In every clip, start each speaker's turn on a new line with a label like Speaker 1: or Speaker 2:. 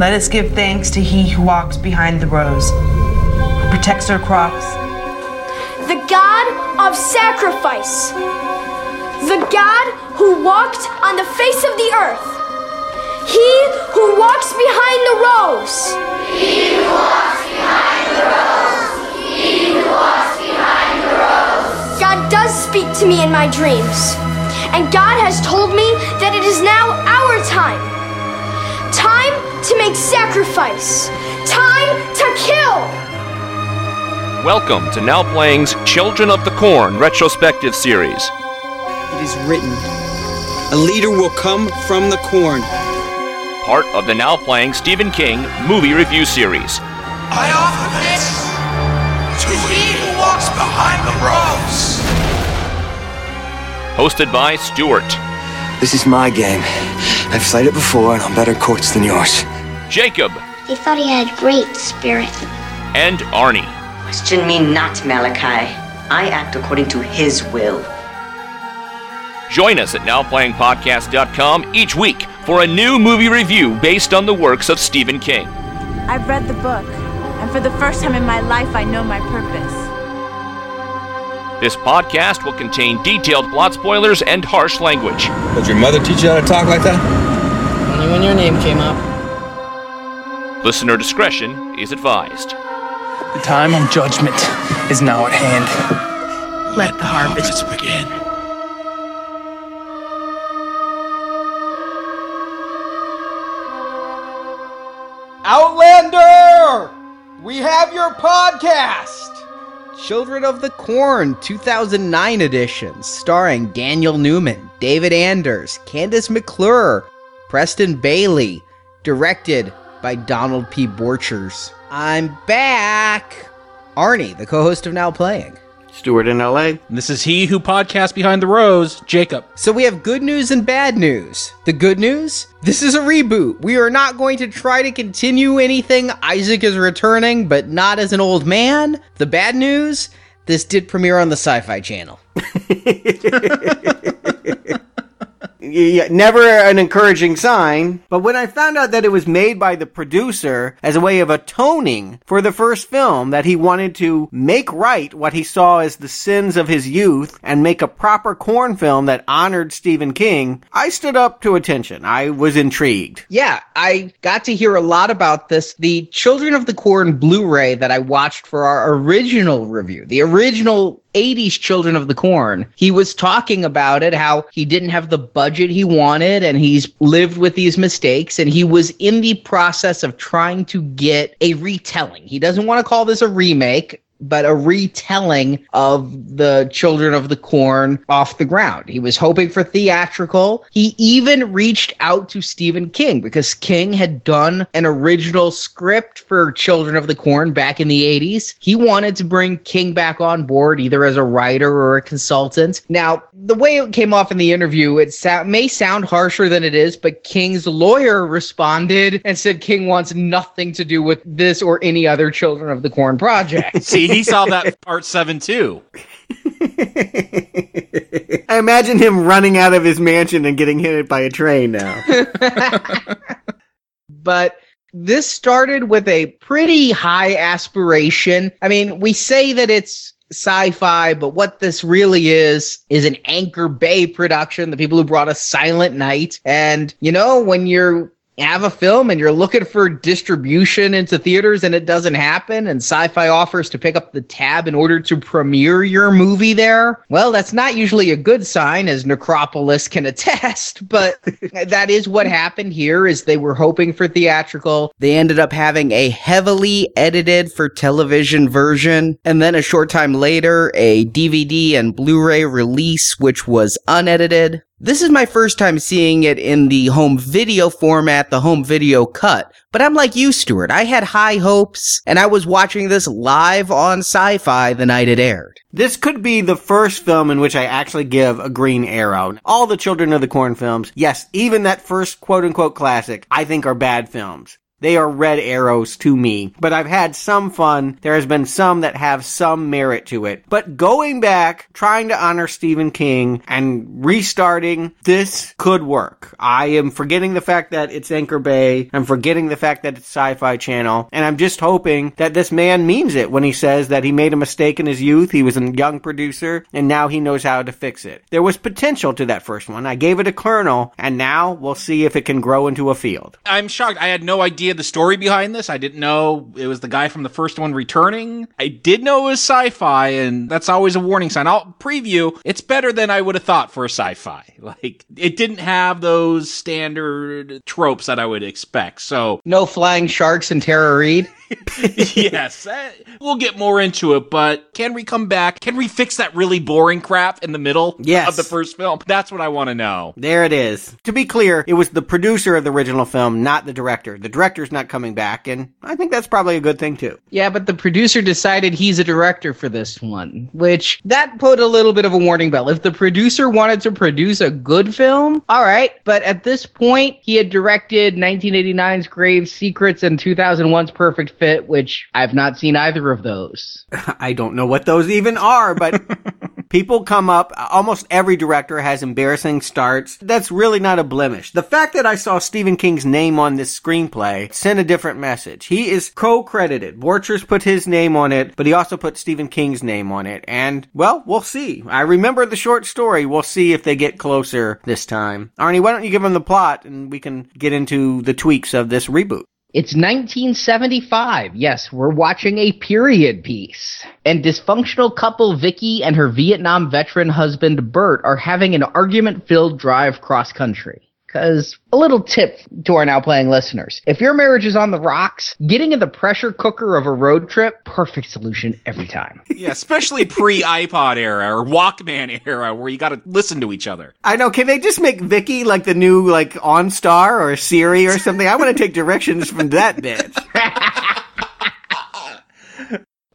Speaker 1: Let us give thanks to he who walks behind the rows, who protects our crops.
Speaker 2: The God of sacrifice. The God who walked on the face of the earth. He who walks behind the rows.
Speaker 3: He who walks behind the rows. He who walks behind the rows.
Speaker 2: God does speak to me in my dreams. And God has told me that it is now our time. Time to make sacrifice. Time to kill.
Speaker 4: Welcome to Now Playing's Children of the Corn retrospective series.
Speaker 5: It is written, A leader will come from the corn.
Speaker 4: Part of the Now Playing Stephen King movie review series.
Speaker 6: I offer this to he who walks behind the rows.
Speaker 4: Hosted by Stuart.
Speaker 7: This is my game. I've played it before and on better courts than yours.
Speaker 4: Jacob.
Speaker 8: They thought he had great spirit.
Speaker 4: And Arnie.
Speaker 9: Question me not, Malachi. I act according to his will.
Speaker 4: Join us at NowPlayingPodcast.com each week for a new movie review based on the works of Stephen King.
Speaker 10: I've read the book, and for the first time in my life, I know my purpose.
Speaker 4: This podcast will contain detailed plot spoilers and harsh language.
Speaker 11: Did your mother teach you how to talk like that?
Speaker 12: Only when your name came up.
Speaker 4: Listener discretion is advised.
Speaker 13: The time of judgment is now at hand.
Speaker 1: Let the harvest
Speaker 6: begin.
Speaker 14: Outlander! We have your podcast! Children of the Corn 2009 edition, starring Daniel Newman, David Anders, Kandyse McClure, Preston Bailey, directed by Donald P. Borchers. I'm back! Arnie, the co host of Now Playing.
Speaker 15: Stuart in LA.
Speaker 16: This is he who podcasts behind the rows, Jacob.
Speaker 14: So we have good news and bad news. The good news? This is a reboot. We are not going to try to continue anything. Isaac is returning, but not as an old man. The bad news? This did premiere on the Sci Fi Channel.
Speaker 15: yeah, never an encouraging sign. But when I found out that it was made by the producer as a way of atoning for the first film, that he wanted to make right what he saw as the sins of his youth and make a proper corn film that honored Stephen King, I stood up to attention. I was intrigued.
Speaker 14: Yeah, I got to hear a lot about this. The Children of the Corn Blu-ray that I watched for our original review, the original 80s Children of the Corn. He was talking about it, how he didn't have the budget he wanted and he's lived with these mistakes and he was in the process of trying to get a retelling. He doesn't want to call this a remake but a retelling of the Children of the Corn off the ground. He was hoping for theatrical. He even reached out to Stephen King because King had done an original script for Children of the Corn back in the 80s. He wanted to bring King back on board either as a writer or a consultant. Now, the way it came off in the interview, it may sound harsher than it is, but King's lawyer responded and said King wants nothing to do with this or any other Children of the Corn project.
Speaker 16: See, he saw that part seven too.
Speaker 15: I imagine him running out of his mansion and getting hit by a train now.
Speaker 14: but this started with a pretty high aspiration. I mean, we say that it's sci-fi, but what this really is is an Anchor Bay production. The people who brought us Silent Night, and you know when you're have a film and you're looking for distribution into theaters and it doesn't happen and sci-fi offers to pick up the tab in order to premiere your movie there well that's not usually a good sign as necropolis can attest but that is what happened here is they were hoping for theatrical. They ended up having a heavily edited for television version and then a short time later a dvd and blu-ray release which was unedited this is my first time seeing it in the home video format, the home video cut. But I'm like you, Stuart. I had high hopes, and I was watching this live on sci fi the night it aired.
Speaker 15: This could be the first film in which I actually give a green arrow. All the Children of the Corn films, yes, even that first quote unquote classic, I think are bad films. They are red arrows to me. But I've had some fun. There has been some that have some merit to it. But going back, trying to honor Stephen King and restarting, this could work. I am forgetting the fact that it's Anchor Bay. I'm forgetting the fact that it's Sci-Fi Channel. And I'm just hoping that this man means it when he says that he made a mistake in his youth. He was a young producer and now he knows how to fix it. There was potential to that first one. I gave it a kernel and now we'll see if it can grow into a field.
Speaker 16: I'm shocked. I had no idea the story behind this. I didn't know it was the guy from the first one returning. I did know it was sci-fi, and that's always a warning sign. I'll preview. It's better than I would have thought for a sci-fi. Like it didn't have those standard tropes that I would expect. So
Speaker 14: no flying sharks and Tara Reid.
Speaker 16: Yes, uh, we'll get more into it, but can we come back? Can we fix that really boring crap in the middle
Speaker 15: yes.
Speaker 16: of the first film? That's what I want to know.
Speaker 15: There it is. To be clear, it was the producer of the original film, not the director. The director's not coming back, and I think that's probably a good thing too.
Speaker 14: Yeah, but the producer decided he's a director for this one, which that put a little bit of a warning bell. If the producer wanted to produce a good film, all right, but at this point, he had directed 1989's Grave Secrets and 2001's Perfect Fit, which I've not seen either of those.
Speaker 15: I don't know what those even are, but people come up. Almost every director has embarrassing starts. That's really not a blemish. The fact that I saw Stephen King's name on this screenplay sent a different message. He is co-credited. Borchers put his name on it, but he also put Stephen King's name on it. And, well, we'll see. I remember the short story. We'll see if they get closer this time. Arnie, why don't you give them the plot and we can get into the tweaks of this reboot?
Speaker 14: It's 1975. Yes, we're watching a period piece. And dysfunctional couple Vicky and her Vietnam veteran husband Bert are having an argument filled drive cross country. Because a little tip to our now playing listeners. If your marriage is on the rocks, getting in the pressure cooker of a road trip, perfect solution every time.
Speaker 16: Yeah, especially pre iPod era or Walkman era where you got to listen to each other.
Speaker 15: I know. Can they just make Vicky like the new like OnStar or Siri or something? I want to take directions from that bitch.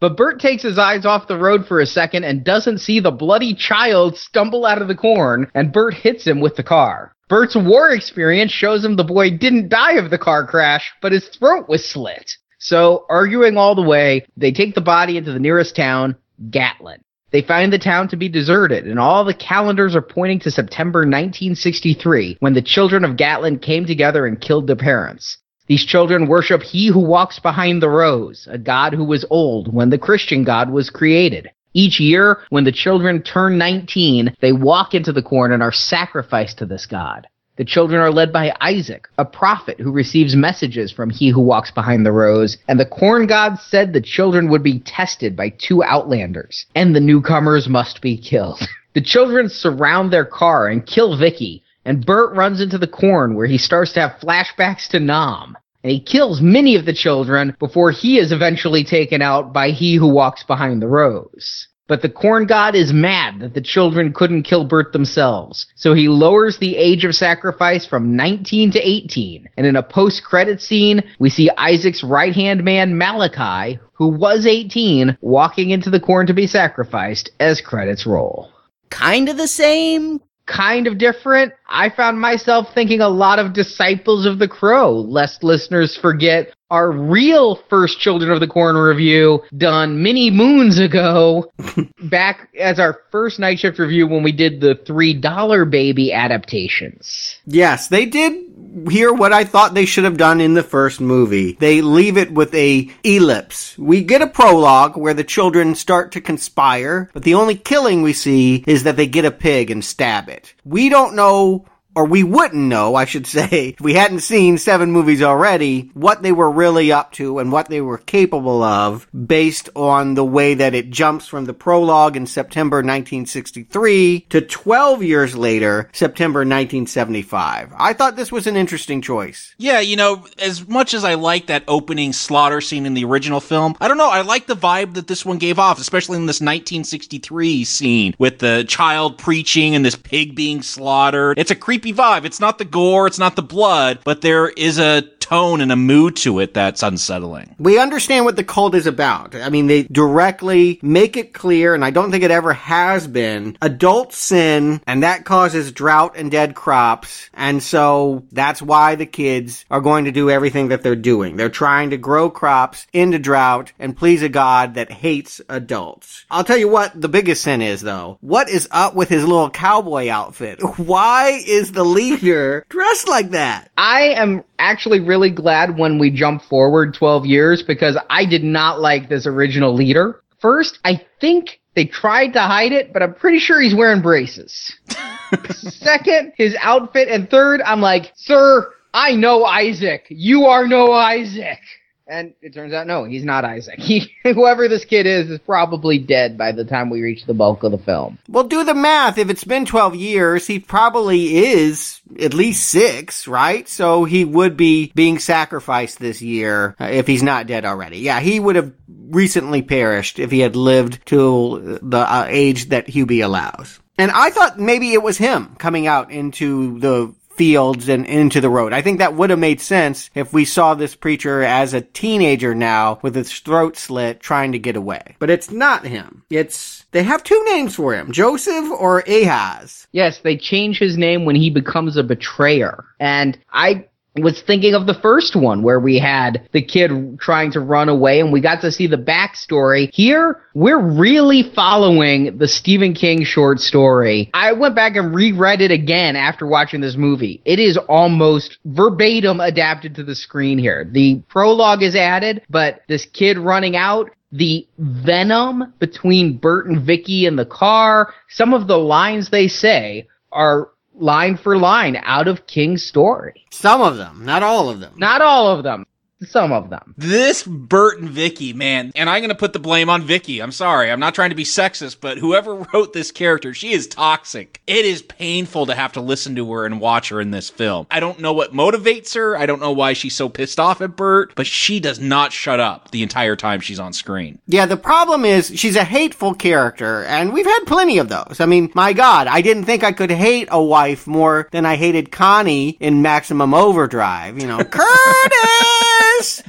Speaker 14: But Bert takes his eyes off the road for a second and doesn't see the bloody child stumble out of the corn, and Bert hits him with the car. Bert's war experience shows him the boy didn't die of the car crash, but his throat was slit. So, arguing all the way, they take the body into the nearest town, Gatlin. They find the town to be deserted, and all the calendars are pointing to September 1963, when the children of Gatlin came together and killed their parents. These children worship He who walks behind the rows, a God who was old when the Christian God was created. Each year, when the children turn 19, they walk into the corn and are sacrificed to this God. The children are led by Isaac, a prophet who receives messages from he who walks behind the rows, and the corn god said the children would be tested by two outlanders, and the newcomers must be killed. the children surround their car and kill Vicky, and Bert runs into the corn where he starts to have flashbacks to Nam. And he kills many of the children before he is eventually taken out by he who walks behind the rows. But the corn god is mad that the children couldn't kill Bert themselves, so he lowers the age of sacrifice from 19 to 18. And in a post-credit scene, we see Isaac's right-hand man Malachi, who was 18, walking into the corn to be sacrificed as credits roll.
Speaker 17: Kind of the same,
Speaker 14: kind of different. I found myself thinking a lot of Disciples of the Crow, lest listeners forget our real first Children of the Corn review done many moons ago, back as our first night shift review when we did the $3 baby adaptations.
Speaker 15: Yes, they did hear what I thought they should have done in the first movie. They leave it with a ellipse. We get a prologue where the children start to conspire, but the only killing we see is that they get a pig and stab it. We don't know or we wouldn't know, I should say, if we hadn't seen seven movies already, what they were really up to and what they were capable of based on the way that it jumps from the prologue in September 1963 to 12 years later, September 1975. I thought this was an interesting choice.
Speaker 16: Yeah, you know, as much as I like that opening slaughter scene in the original film, I don't know, I like the vibe that this one gave off, especially in this 1963 scene with the child preaching and this pig being slaughtered. It's a creepy creepy vibe. It's not the gore, it's not the blood, but there is a tone and a mood to it that's unsettling.
Speaker 15: We understand what the cult is about. I mean, they directly make it clear, and I don't think it ever has been, adult sin, and that causes drought and dead crops. And so that's why the kids are going to do everything that they're doing. They're trying to grow crops into drought and please a God that hates adults. I'll tell you what the biggest sin is though. What is up with his little cowboy outfit? Why is the leader dressed like that?
Speaker 14: I am actually really glad when we jump forward 12 years because I did not like this original leader. First, I think they tried to hide it, but I'm pretty sure he's wearing braces. Second, his outfit. And third, I'm like, sir, I know Isaac. You are no Isaac. And it turns out, no, he's not Isaac. He, whoever this kid is, is probably dead by the time we reach the bulk of the film.
Speaker 15: Well, do the math. If it's been 12 years, he probably is at least six, right? So he would be being sacrificed this year uh, if he's not dead already. Yeah, he would have recently perished if he had lived to the uh, age that Hubie allows. And I thought maybe it was him coming out into the fields and into the road. I think that would have made sense if we saw this preacher as a teenager now with his throat slit trying to get away. But it's not him. It's, they have two names for him, Joseph or Ahaz.
Speaker 14: Yes, they change his name when he becomes a betrayer. And I was thinking of the first one where we had the kid trying to run away and we got to see the backstory. Here, we're really following the Stephen King short story. I went back and reread it again after watching this movie. It is almost verbatim adapted to the screen here. The prologue is added, but this kid running out, the venom between Bert and Vicky in the car, some of the lines they say are line for line out of King's story.
Speaker 15: Some of them, not all of them.
Speaker 14: Not all of them. Some of them.
Speaker 16: This Bert and Vicky, man, and I'm going to put the blame on Vicky. I'm sorry. I'm not trying to be sexist, but whoever wrote this character, she is toxic. It is painful to have to listen to her and watch her in this film. I don't know what motivates her. I don't know why she's so pissed off at Bert, but she does not shut up the entire time she's on screen.
Speaker 15: Yeah, the problem is she's a hateful character, and we've had plenty of those. I mean, my God, I didn't think I could hate a wife more than I hated Connie in Maximum Overdrive. You know, Curtis!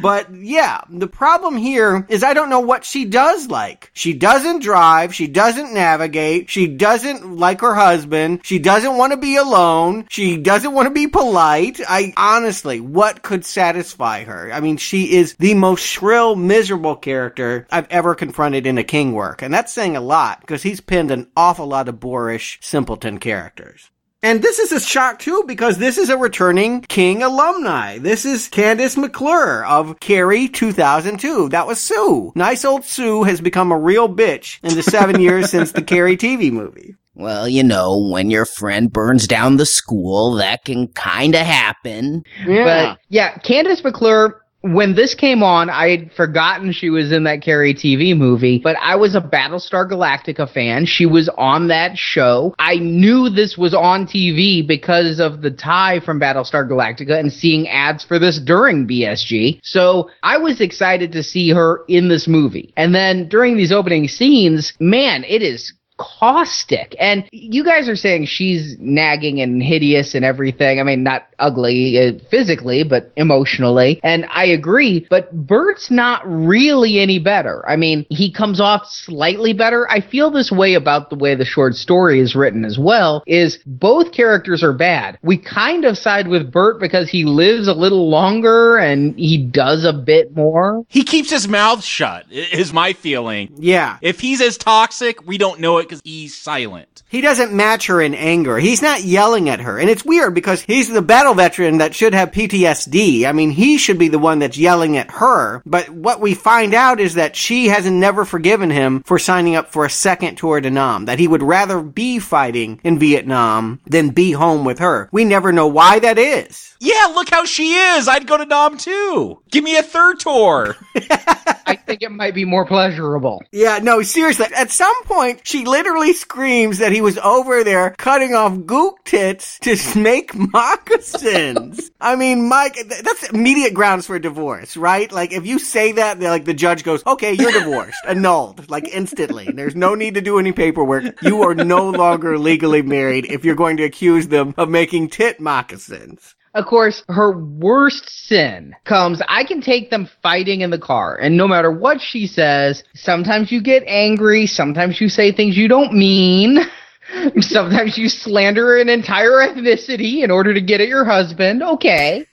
Speaker 15: But yeah, the problem here is I don't know what she does like. She doesn't drive, she doesn't navigate, she doesn't like her husband, she doesn't want to be alone, she doesn't want to be polite. I honestly, what could satisfy her? I mean, she is the most shrill, miserable character I've ever confronted in a King work, and that's saying a lot because he's pinned an awful lot of boorish, simpleton characters. And this is a shock too because this is a returning King alumni. This is Kandyse McClure of Carrie 2002. That was Sue. Nice old Sue has become a real bitch in the seven years since the Carrie TV movie.
Speaker 17: Well, you know, when your friend burns down the school, that can kinda happen.
Speaker 14: Yeah. But yeah, Kandyse McClure when this came on, I had forgotten she was in that Carrie TV movie, but I was a Battlestar Galactica fan. She was on that show. I knew this was on TV because of the tie from Battlestar Galactica and seeing ads for this during BSG. So I was excited to see her in this movie. And then during these opening scenes, man, it is caustic. And you guys are saying she's nagging and hideous and everything. I mean, not ugly uh, physically, but emotionally. And I agree, but Bert's not really any better. I mean, he comes off slightly better. I feel this way about the way the short story is written as well, is both characters are bad. We kind of side with Bert because he lives a little longer and he does a bit more.
Speaker 16: He keeps his mouth shut, is my feeling.
Speaker 15: Yeah.
Speaker 16: If he's as toxic, we don't know it because he's silent.
Speaker 15: He doesn't match her in anger. He's not yelling at her. And it's weird because he's the battle veteran that should have PTSD. I mean, he should be the one that's yelling at her. But what we find out is that she has never forgiven him for signing up for a second tour de Nam, that he would rather be fighting in Vietnam than be home with her. We never know why that is.
Speaker 16: Yeah, look how she is. I'd go to Nam too. Give me a third tour.
Speaker 14: I think it might be more pleasurable.
Speaker 15: Yeah, no, seriously. At some point, she literally screams that he was over there cutting off gook tits to make moccasins. I mean, Mike, that's immediate grounds for divorce, right? Like, if you say that, like, the judge goes, okay, you're divorced, annulled, like, instantly. There's no need to do any paperwork. You are no longer legally married if you're going to accuse them of making tit moccasins.
Speaker 14: Of course, her worst sin comes I can take them fighting in the car, and no matter what she says, sometimes you get angry, sometimes you say things you don't mean. Sometimes you slander an entire ethnicity in order to get at your husband. Okay.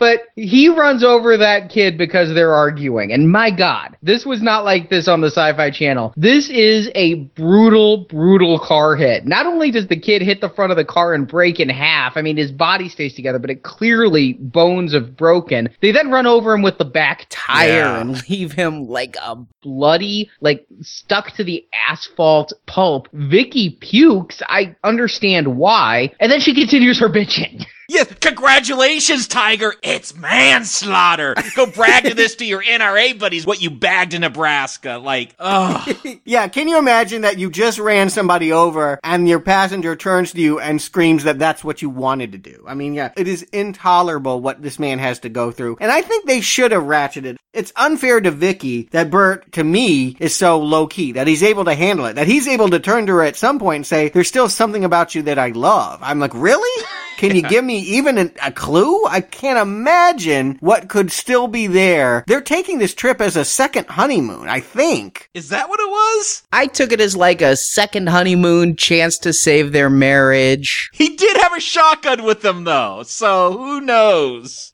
Speaker 14: But he runs over that kid because they're arguing. And my God, this was not like this on the Sci Fi Channel. This is a brutal, brutal car hit. Not only does the kid hit the front of the car and break in half, I mean, his body stays together, but it clearly bones have broken. They then run over him with the back tire
Speaker 17: Yeah.
Speaker 14: and leave him like a bloody, like stuck to the asphalt pulp. Vicky pukes. I understand why. And then she continues her bitching.
Speaker 16: Yeah, congratulations, Tiger. It's manslaughter. Go brag to this to your NRA buddies what you bagged in Nebraska. Like, oh.
Speaker 15: yeah, can you imagine that you just ran somebody over and your passenger turns to you and screams that that's what you wanted to do? I mean, yeah, it is intolerable what this man has to go through. And I think they should have ratcheted. It's unfair to Vicky that Bert, to me, is so low key, that he's able to handle it, that he's able to turn to her at some point and say, there's still something about you that I love. I'm like, really? Can you give me even an, a clue? I can't imagine what could still be there. They're taking this trip as a second honeymoon, I think.
Speaker 16: Is that what it was?
Speaker 17: I took it as like a second honeymoon chance to save their marriage.
Speaker 16: He did have a shotgun with them, though, so who knows?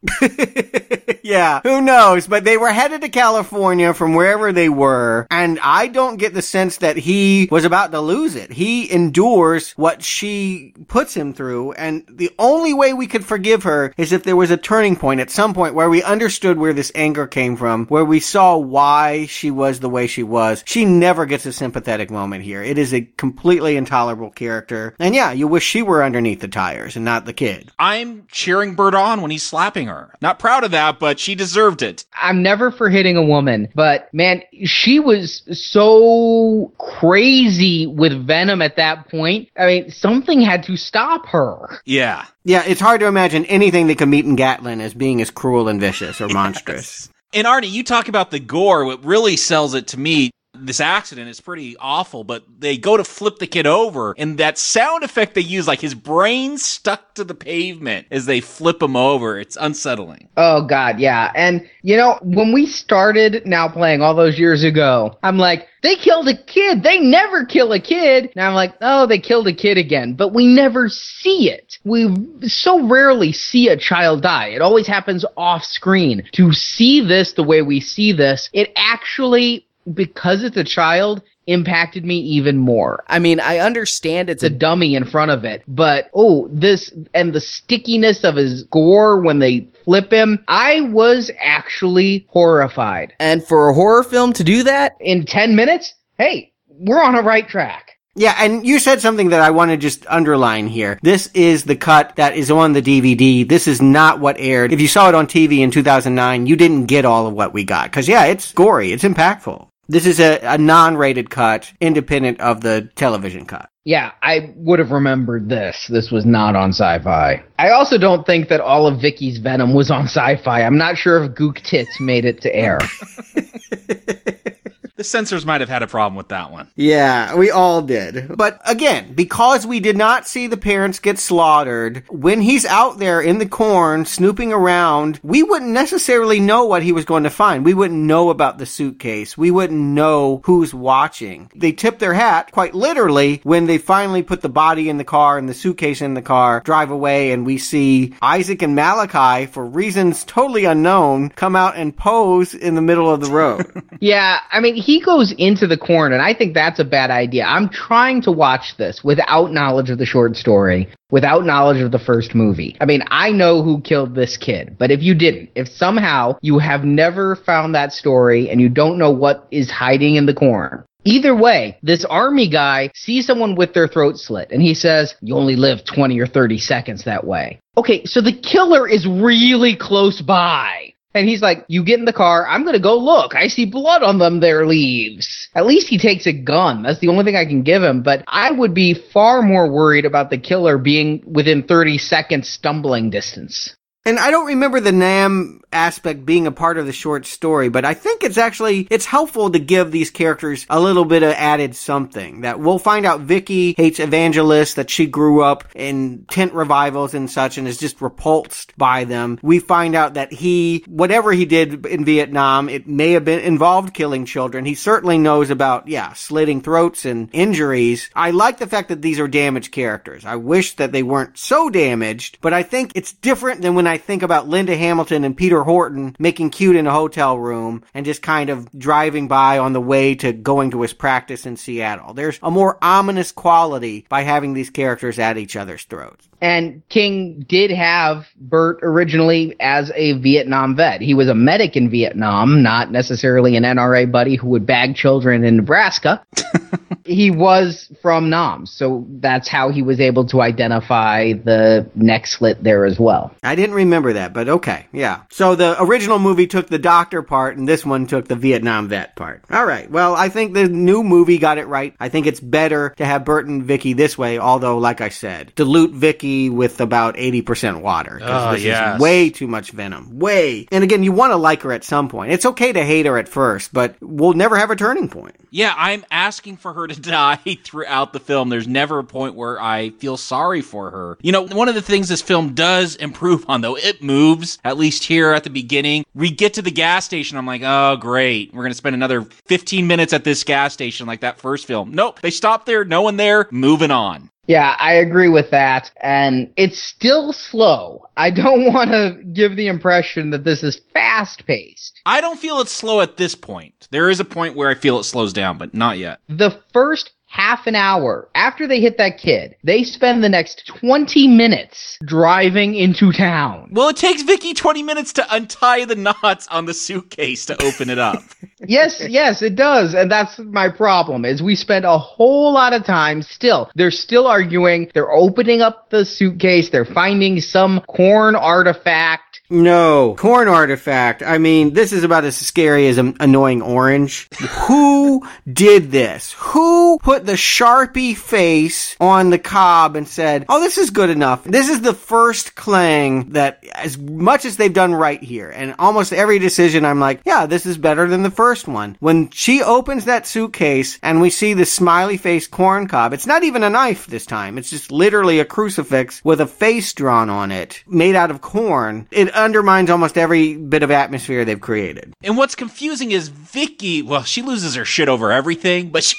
Speaker 15: yeah, who knows? But they were headed to California from wherever they were, and I don't get the sense that he was about to lose it. He endures what she puts him through, and the only way we could forgive her is if there was a turning point at some point where we understood where this anger came from, where we saw why she was the way she was. She never gets a sympathetic moment here. It is a completely intolerable character. And yeah, you wish she were underneath the tires and not the kid.
Speaker 16: I'm cheering Bert on when he's slapping her. Not proud of that, but she deserved it.
Speaker 14: I'm never for hitting a woman, but man, she was so crazy with Venom at that point. I mean, something had to stop her.
Speaker 16: Yeah.
Speaker 15: Yeah, it's hard to imagine anything that can meet in Gatlin as being as cruel and vicious or monstrous.
Speaker 16: And Arnie, you talk about the gore. What really sells it to me, this accident is pretty awful, but they go to flip the kid over, and that sound effect they use, like his brain stuck to the pavement as they flip him over, it's unsettling.
Speaker 14: Oh god, yeah. And you know, when we started now playing all those years ago, I'm like, they killed a kid. They never kill a kid. Now I'm like, oh, they killed a kid again, but we never see it. We so rarely see a child die. It always happens off screen. To see this the way we see this, it actually because it's a child impacted me even more.
Speaker 17: I mean, I understand it's
Speaker 14: a dummy in front of it, but oh, this and the stickiness of his gore when they flip him, I was actually horrified.
Speaker 17: And for a horror film to do that
Speaker 14: in 10 minutes, hey, we're on a right track.
Speaker 15: Yeah, and you said something that I want to just underline here. This is the cut that is on the DVD. This is not what aired. If you saw it on TV in 2009, you didn't get all of what we got. Cause yeah, it's gory. It's impactful. This is a, a non-rated cut, independent of the television cut.
Speaker 14: Yeah, I would have remembered this. This was not on sci-fi. I also don't think that all of Vicky's Venom was on sci-fi. I'm not sure if Gook Tits made it to air.
Speaker 16: The censors might have had a problem with that one.
Speaker 15: Yeah, we all did. But again, because we did not see the parents get slaughtered, when he's out there in the corn snooping around, we wouldn't necessarily know what he was going to find. We wouldn't know about the suitcase. We wouldn't know who's watching. They tip their hat, quite literally, when they finally put the body in the car and the suitcase in the car, drive away, and we see Isaac and Malachi, for reasons totally unknown, come out and pose in the middle of the road.
Speaker 14: yeah, I mean, he goes into the corn, and I think that's a bad idea. I'm trying to watch this without knowledge of the short story, without knowledge of the first movie. I mean, I know who killed this kid, but if you didn't, if somehow you have never found that story and you don't know what is hiding in the corn, Either way, this army guy sees someone with their throat slit and he says, You only live 20 or 30 seconds that way. Okay, so the killer is really close by. And he's like, You get in the car, I'm gonna go look. I see blood on them their leaves. At least he takes a gun. That's the only thing I can give him. But I would be far more worried about the killer being within 30 seconds stumbling distance.
Speaker 15: And I don't remember the Nam aspect being a part of the short story, but I think it's actually, it's helpful to give these characters a little bit of added something that we'll find out Vicky hates evangelists, that she grew up in tent revivals and such and is just repulsed by them. We find out that he, whatever he did in Vietnam, it may have been involved killing children. He certainly knows about, yeah, slitting throats and injuries. I like the fact that these are damaged characters. I wish that they weren't so damaged, but I think it's different than when I think about Linda Hamilton and Peter Horton making cute in a hotel room and just kind of driving by on the way to going to his practice in Seattle. There's a more ominous quality by having these characters at each other's throats.
Speaker 14: And King did have Burt originally as a Vietnam vet. He was a medic in Vietnam, not necessarily an NRA buddy who would bag children in Nebraska. he was from Nam, so that's how he was able to identify the neck slit there as well.
Speaker 15: I didn't remember that, but okay, yeah. So the original movie took the doctor part, and this one took the Vietnam vet part. All right, well, I think the new movie got it right. I think it's better to have Burt and Vicky this way, although, like I said, dilute Vicky with about 80% water.
Speaker 16: Oh,
Speaker 15: this
Speaker 16: yes.
Speaker 15: is way too much venom. Way. And again, you want to like her at some point. It's okay to hate her at first, but we'll never have a turning point.
Speaker 16: Yeah, I'm asking for her to die throughout the film. There's never a point where I feel sorry for her. You know, one of the things this film does improve on, though, it moves, at least here at the beginning. We get to the gas station. I'm like, oh, great. We're going to spend another 15 minutes at this gas station like that first film. Nope. They stop there. No one there. Moving on.
Speaker 14: Yeah, I agree with that. And it's still slow. I don't want to give the impression that this is fast paced.
Speaker 16: I don't feel it's slow at this point. There is a point where I feel it slows down, but not yet.
Speaker 14: The first half an hour after they hit that kid, they spend the next 20 minutes driving into town.
Speaker 16: Well, it takes Vicky 20 minutes to untie the knots on the suitcase to open it up.
Speaker 14: yes, yes, it does. And that's my problem is we spend a whole lot of time still. They're still arguing. They're opening up the suitcase. They're finding some corn artifact.
Speaker 15: No, corn artifact. I mean, this is about as scary as an annoying orange. Who did this? Who put the Sharpie face on the cob and said, "Oh, this is good enough." This is the first clang that, as much as they've done right here, and almost every decision, I'm like, "Yeah, this is better than the first one." When she opens that suitcase and we see the smiley face corn cob, it's not even a knife this time. It's just literally a crucifix with a face drawn on it, made out of corn. It undermines almost every bit of atmosphere they've created.
Speaker 16: And what's confusing is Vicky, well, she loses her shit over everything, but she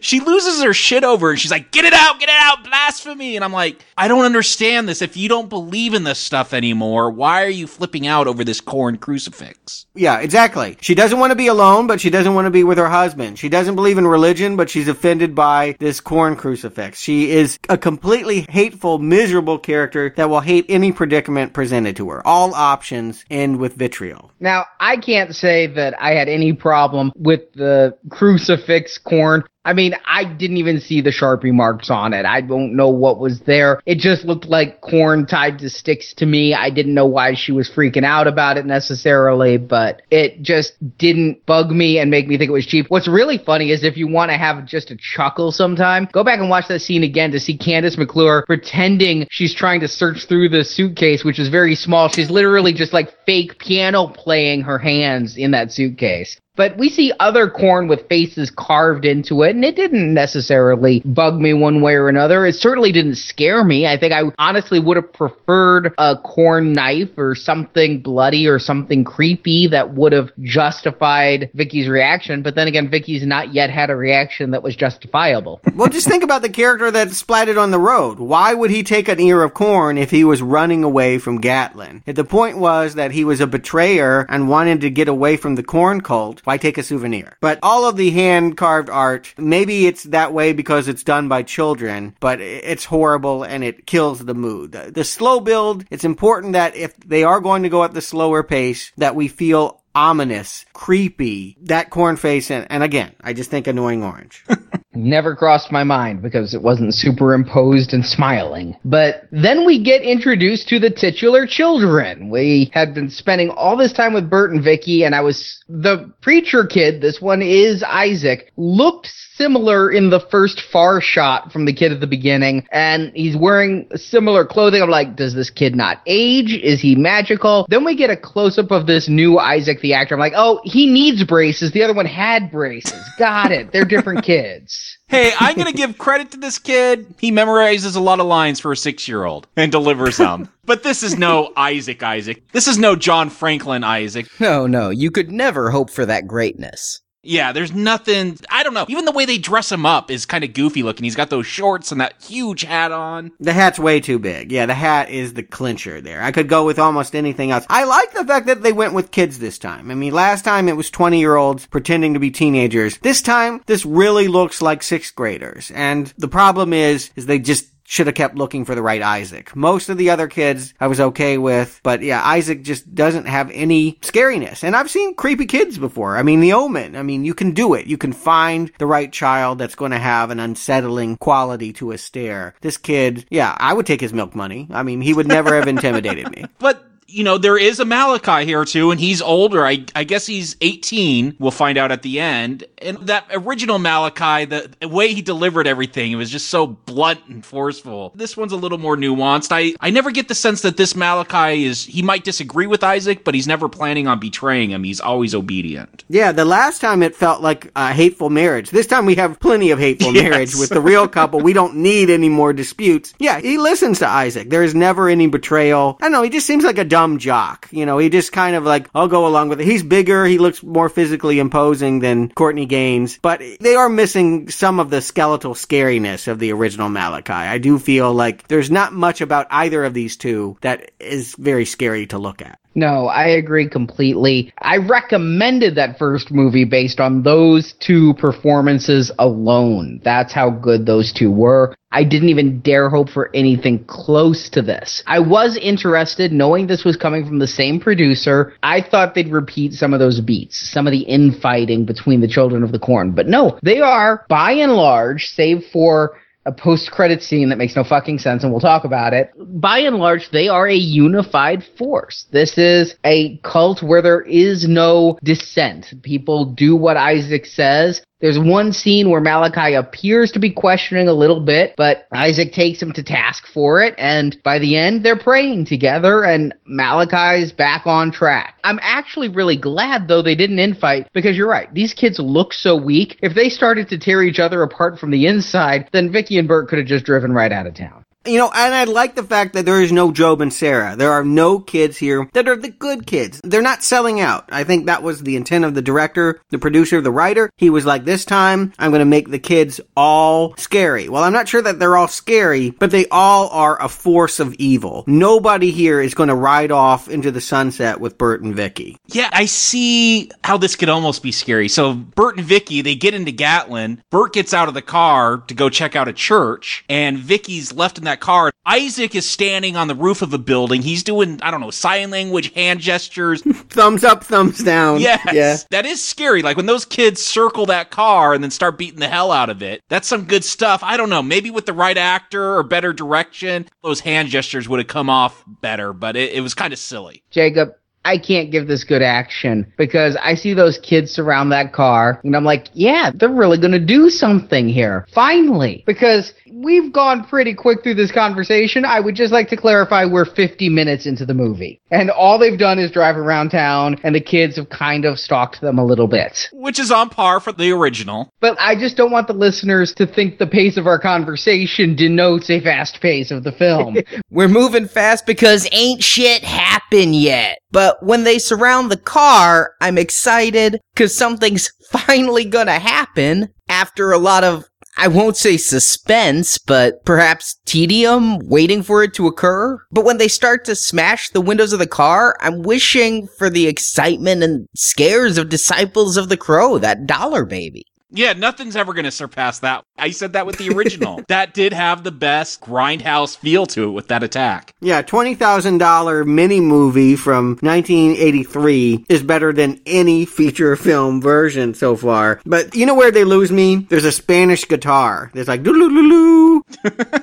Speaker 16: she loses her shit over and she's like, "Get it out, get it out, blasphemy." And I'm like, "I don't understand this. If you don't believe in this stuff anymore, why are you flipping out over this corn crucifix?"
Speaker 15: Yeah, exactly. She doesn't want to be alone, but she doesn't want to be with her husband. She doesn't believe in religion, but she's offended by this corn crucifix. She is a completely hateful, miserable character that will hate any predicament presented to her. All options end with vitriol.
Speaker 14: Now, I can't say that I had any problem with the crucifix corn. I mean, I didn't even see the Sharpie marks on it. I don't know what was there. It just looked like corn tied to sticks to me. I didn't know why she was freaking out about it necessarily, but it just didn't bug me and make me think it was cheap. What's really funny is if you want to have just a chuckle sometime, go back and watch that scene again to see Kandyse McClure pretending she's trying to search through the suitcase, which is very small. She's literally just like fake piano playing her hands in that suitcase. But we see other corn with faces carved into it, and it didn't necessarily bug me one way or another. It certainly didn't scare me. I think I honestly would have preferred a corn knife or something bloody or something creepy that would have justified Vicky's reaction. But then again, Vicky's not yet had a reaction that was justifiable.
Speaker 15: well, just think about the character that splatted on the road. Why would he take an ear of corn if he was running away from Gatlin? If the point was that he was a betrayer and wanted to get away from the corn cult, why take a souvenir? But all of the hand carved art, maybe it's that way because it's done by children, but it's horrible and it kills the mood. The, the slow build, it's important that if they are going to go at the slower pace, that we feel ominous, creepy, that corn face, and, and again, I just think annoying orange.
Speaker 14: Never crossed my mind because it wasn't superimposed and smiling. But then we get introduced to the titular children. We had been spending all this time with Bert and Vicky, and I was the preacher kid. This one is Isaac. Looked similar in the first far shot from the kid at the beginning, and he's wearing similar clothing. I'm like, does this kid not age? Is he magical? Then we get a close up of this new Isaac the actor. I'm like, oh, he needs braces. The other one had braces. Got it. They're different kids.
Speaker 16: Hey, I'm going to give credit to this kid. He memorizes a lot of lines for a six year old and delivers them. but this is no Isaac Isaac. This is no John Franklin Isaac.
Speaker 17: No, no, you could never hope for that greatness.
Speaker 16: Yeah, there's nothing. I don't know. Even the way they dress him up is kind of goofy looking. He's got those shorts and that huge hat on.
Speaker 15: The hat's way too big. Yeah, the hat is the clincher there. I could go with almost anything else. I like the fact that they went with kids this time. I mean, last time it was 20 year olds pretending to be teenagers. This time, this really looks like sixth graders. And the problem is, is they just should have kept looking for the right Isaac. Most of the other kids I was okay with, but yeah, Isaac just doesn't have any scariness. And I've seen creepy kids before. I mean, The Omen. I mean, you can do it. You can find the right child that's going to have an unsettling quality to a stare. This kid, yeah, I would take his milk money. I mean, he would never have intimidated me.
Speaker 16: But you know, there is a Malachi here too, and he's older. I, I guess he's 18. We'll find out at the end. And that original Malachi, the, the way he delivered everything, it was just so blunt and forceful. This one's a little more nuanced. I, I never get the sense that this Malachi is, he might disagree with Isaac, but he's never planning on betraying him. He's always obedient.
Speaker 15: Yeah, the last time it felt like a hateful marriage. This time we have plenty of hateful yes. marriage with the real couple. We don't need any more disputes. Yeah, he listens to Isaac. There is never any betrayal. I don't know, he just seems like a dumb jock. You know, he just kind of like, I'll go along with it. He's bigger. He looks more physically imposing than Courtney Gaines, but they are missing some of the skeletal scariness of the original Malachi. I do feel like there's not much about either of these two that is very scary to look at.
Speaker 14: No, I agree completely. I recommended that first movie based on those two performances alone. That's how good those two were. I didn't even dare hope for anything close to this. I was interested, knowing this was coming from the same producer. I thought they'd repeat some of those beats, some of the infighting between the Children of the Corn. But no, they are, by and large, save for a post-credit scene that makes no fucking sense and we'll talk about it. By and large, they are a unified force. This is a cult where there is no dissent. People do what Isaac says there's one scene where Malachi appears to be questioning a little bit, but Isaac takes him to task for it, and by the end, they're praying together, and Malachi's back on track. I'm actually really glad, though, they didn't infight, because you're right, these kids look so weak. If they started to tear each other apart from the inside, then Vicky and Bert could have just driven right out of town.
Speaker 15: You know, and I like the fact that there is no Job and Sarah. There are no kids here that are the good kids. They're not selling out. I think that was the intent of the director, the producer, the writer. He was like, this time I'm going to make the kids all scary. Well, I'm not sure that they're all scary, but they all are a force of evil. Nobody here is going to ride off into the sunset with Bert and Vicky.
Speaker 16: Yeah, I see how this could almost be scary. So Bert and Vicky, they get into Gatlin. Bert gets out of the car to go check out a church, and Vicky's left in that that car. Isaac is standing on the roof of a building. He's doing, I don't know, sign language, hand gestures.
Speaker 15: thumbs up, thumbs down.
Speaker 16: Yes. Yeah. That is scary. Like when those kids circle that car and then start beating the hell out of it. That's some good stuff. I don't know. Maybe with the right actor or better direction, those hand gestures would have come off better, but it, it was kind of silly.
Speaker 14: Jacob, I can't give this good action because I see those kids surround that car and I'm like, yeah, they're really going to do something here. Finally. Because we've gone pretty quick through this conversation. I would just like to clarify we're 50 minutes into the movie. And all they've done is drive around town, and the kids have kind of stalked them a little bit.
Speaker 16: Which is on par for the original.
Speaker 14: But I just don't want the listeners to think the pace of our conversation denotes a fast pace of the film.
Speaker 17: we're moving fast because ain't shit happened yet. But when they surround the car, I'm excited because something's finally gonna happen after a lot of I won't say suspense, but perhaps tedium waiting for it to occur. But when they start to smash the windows of the car, I'm wishing for the excitement and scares of Disciples of the Crow, that dollar baby.
Speaker 16: Yeah, nothing's ever going to surpass that. I said that with the original. that did have the best grindhouse feel to it with that attack.
Speaker 15: Yeah, $20,000 mini movie from 1983 is better than any feature film version so far. But you know where they lose me? There's a Spanish guitar. There's like doo doo doo doo.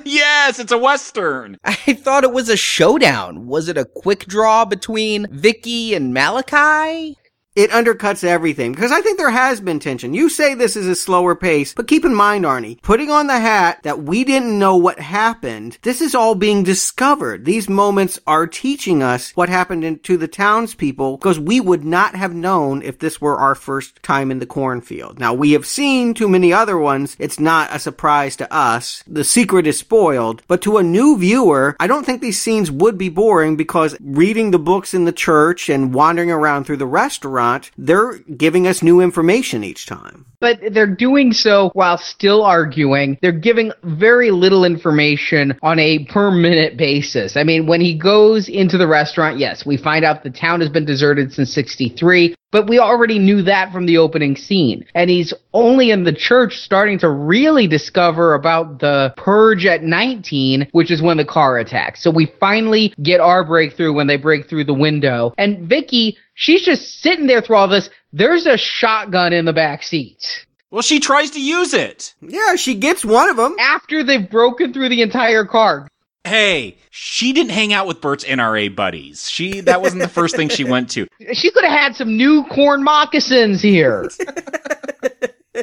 Speaker 16: yes, it's a western.
Speaker 17: I thought it was a showdown. Was it a quick draw between Vicky and Malachi?
Speaker 15: It undercuts everything because I think there has been tension. You say this is a slower pace, but keep in mind, Arnie, putting on the hat that we didn't know what happened, this is all being discovered. These moments are teaching us what happened in, to the townspeople because we would not have known if this were our first time in the cornfield. Now, we have seen too many other ones. It's not a surprise to us. The secret is spoiled, but to a new viewer, I don't think these scenes would be boring because reading the books in the church and wandering around through the restaurant not, they're giving us new information each time.
Speaker 14: But they're doing so while still arguing. They're giving very little information on a per minute basis. I mean, when he goes into the restaurant, yes, we find out the town has been deserted since 63. But we already knew that from the opening scene. And he's only in the church starting to really discover about the purge at 19, which is when the car attacks. So we finally get our breakthrough when they break through the window. And Vicky, she's just sitting there through all this. There's a shotgun in the back seat.
Speaker 16: Well, she tries to use it.
Speaker 15: Yeah, she gets one of them.
Speaker 14: After they've broken through the entire car.
Speaker 16: Hey, she didn't hang out with Bert's NRA buddies. She that wasn't the first thing she went to.
Speaker 14: She could have had some new corn moccasins here.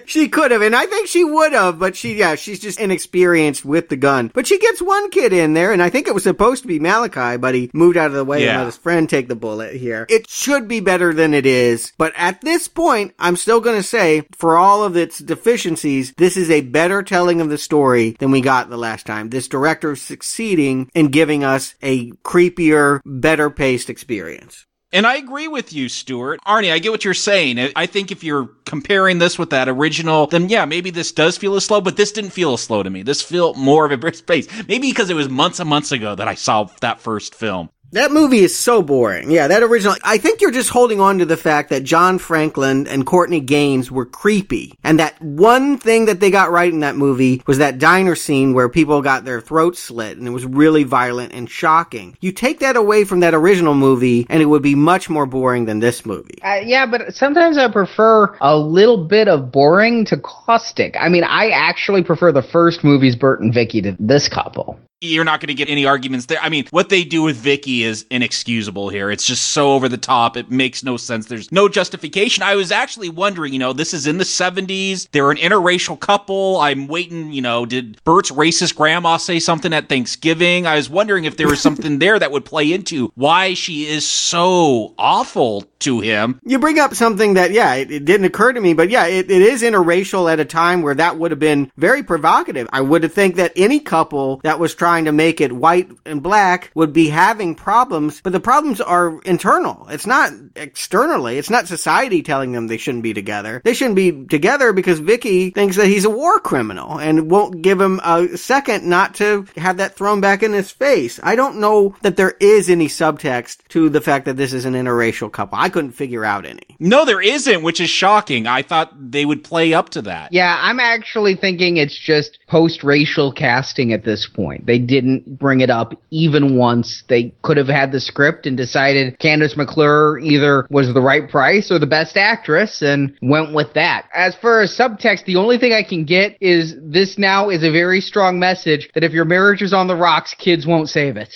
Speaker 15: she could have, and I think she would have, but she, yeah, she's just inexperienced with the gun. But she gets one kid in there, and I think it was supposed to be Malachi, but he moved out of the way yeah. and let his friend take the bullet here. It should be better than it is, but at this point, I'm still gonna say, for all of its deficiencies, this is a better telling of the story than we got the last time. This director is succeeding in giving us a creepier, better paced experience.
Speaker 16: And I agree with you, Stuart. Arnie, I get what you're saying. I think if you're comparing this with that original, then yeah, maybe this does feel as slow, but this didn't feel as slow to me. This felt more of a brisk pace. Maybe because it was months and months ago that I saw that first film.
Speaker 15: That movie is so boring. Yeah, that original. I think you're just holding on to the fact that John Franklin and Courtney Gaines were creepy. And that one thing that they got right in that movie was that diner scene where people got their throats slit and it was really violent and shocking. You take that away from that original movie and it would be much more boring than this movie.
Speaker 14: Uh, yeah, but sometimes I prefer a little bit of boring to caustic. I mean, I actually prefer the first movie's Bert and Vicky to this couple
Speaker 16: you're not going to get any arguments there. I mean, what they do with Vicky is inexcusable here. It's just so over the top. It makes no sense. There's no justification. I was actually wondering, you know, this is in the 70s. They're an interracial couple. I'm waiting, you know, did Bert's racist grandma say something at Thanksgiving? I was wondering if there was something there that would play into why she is so awful to him.
Speaker 15: You bring up something that, yeah, it, it didn't occur to me, but yeah, it, it is interracial at a time where that would have been very provocative. I would have think that any couple that was trying to make it white and black would be having problems, but the problems are internal. It's not externally. It's not society telling them they shouldn't be together. They shouldn't be together because Vicky thinks that he's a war criminal and won't give him a second not to have that thrown back in his face. I don't know that there is any subtext to the fact that this is an interracial couple. I couldn't figure out any.
Speaker 16: No, there isn't, which is shocking. I thought they would play up to that.
Speaker 14: Yeah, I'm actually thinking it's just post racial casting at this point. They didn't bring it up even once. They could have had the script and decided Kandyse McClure either was the right price or the best actress and went with that. As for subtext, the only thing I can get is this now is a very strong message that if your marriage is on the rocks, kids won't save
Speaker 16: it.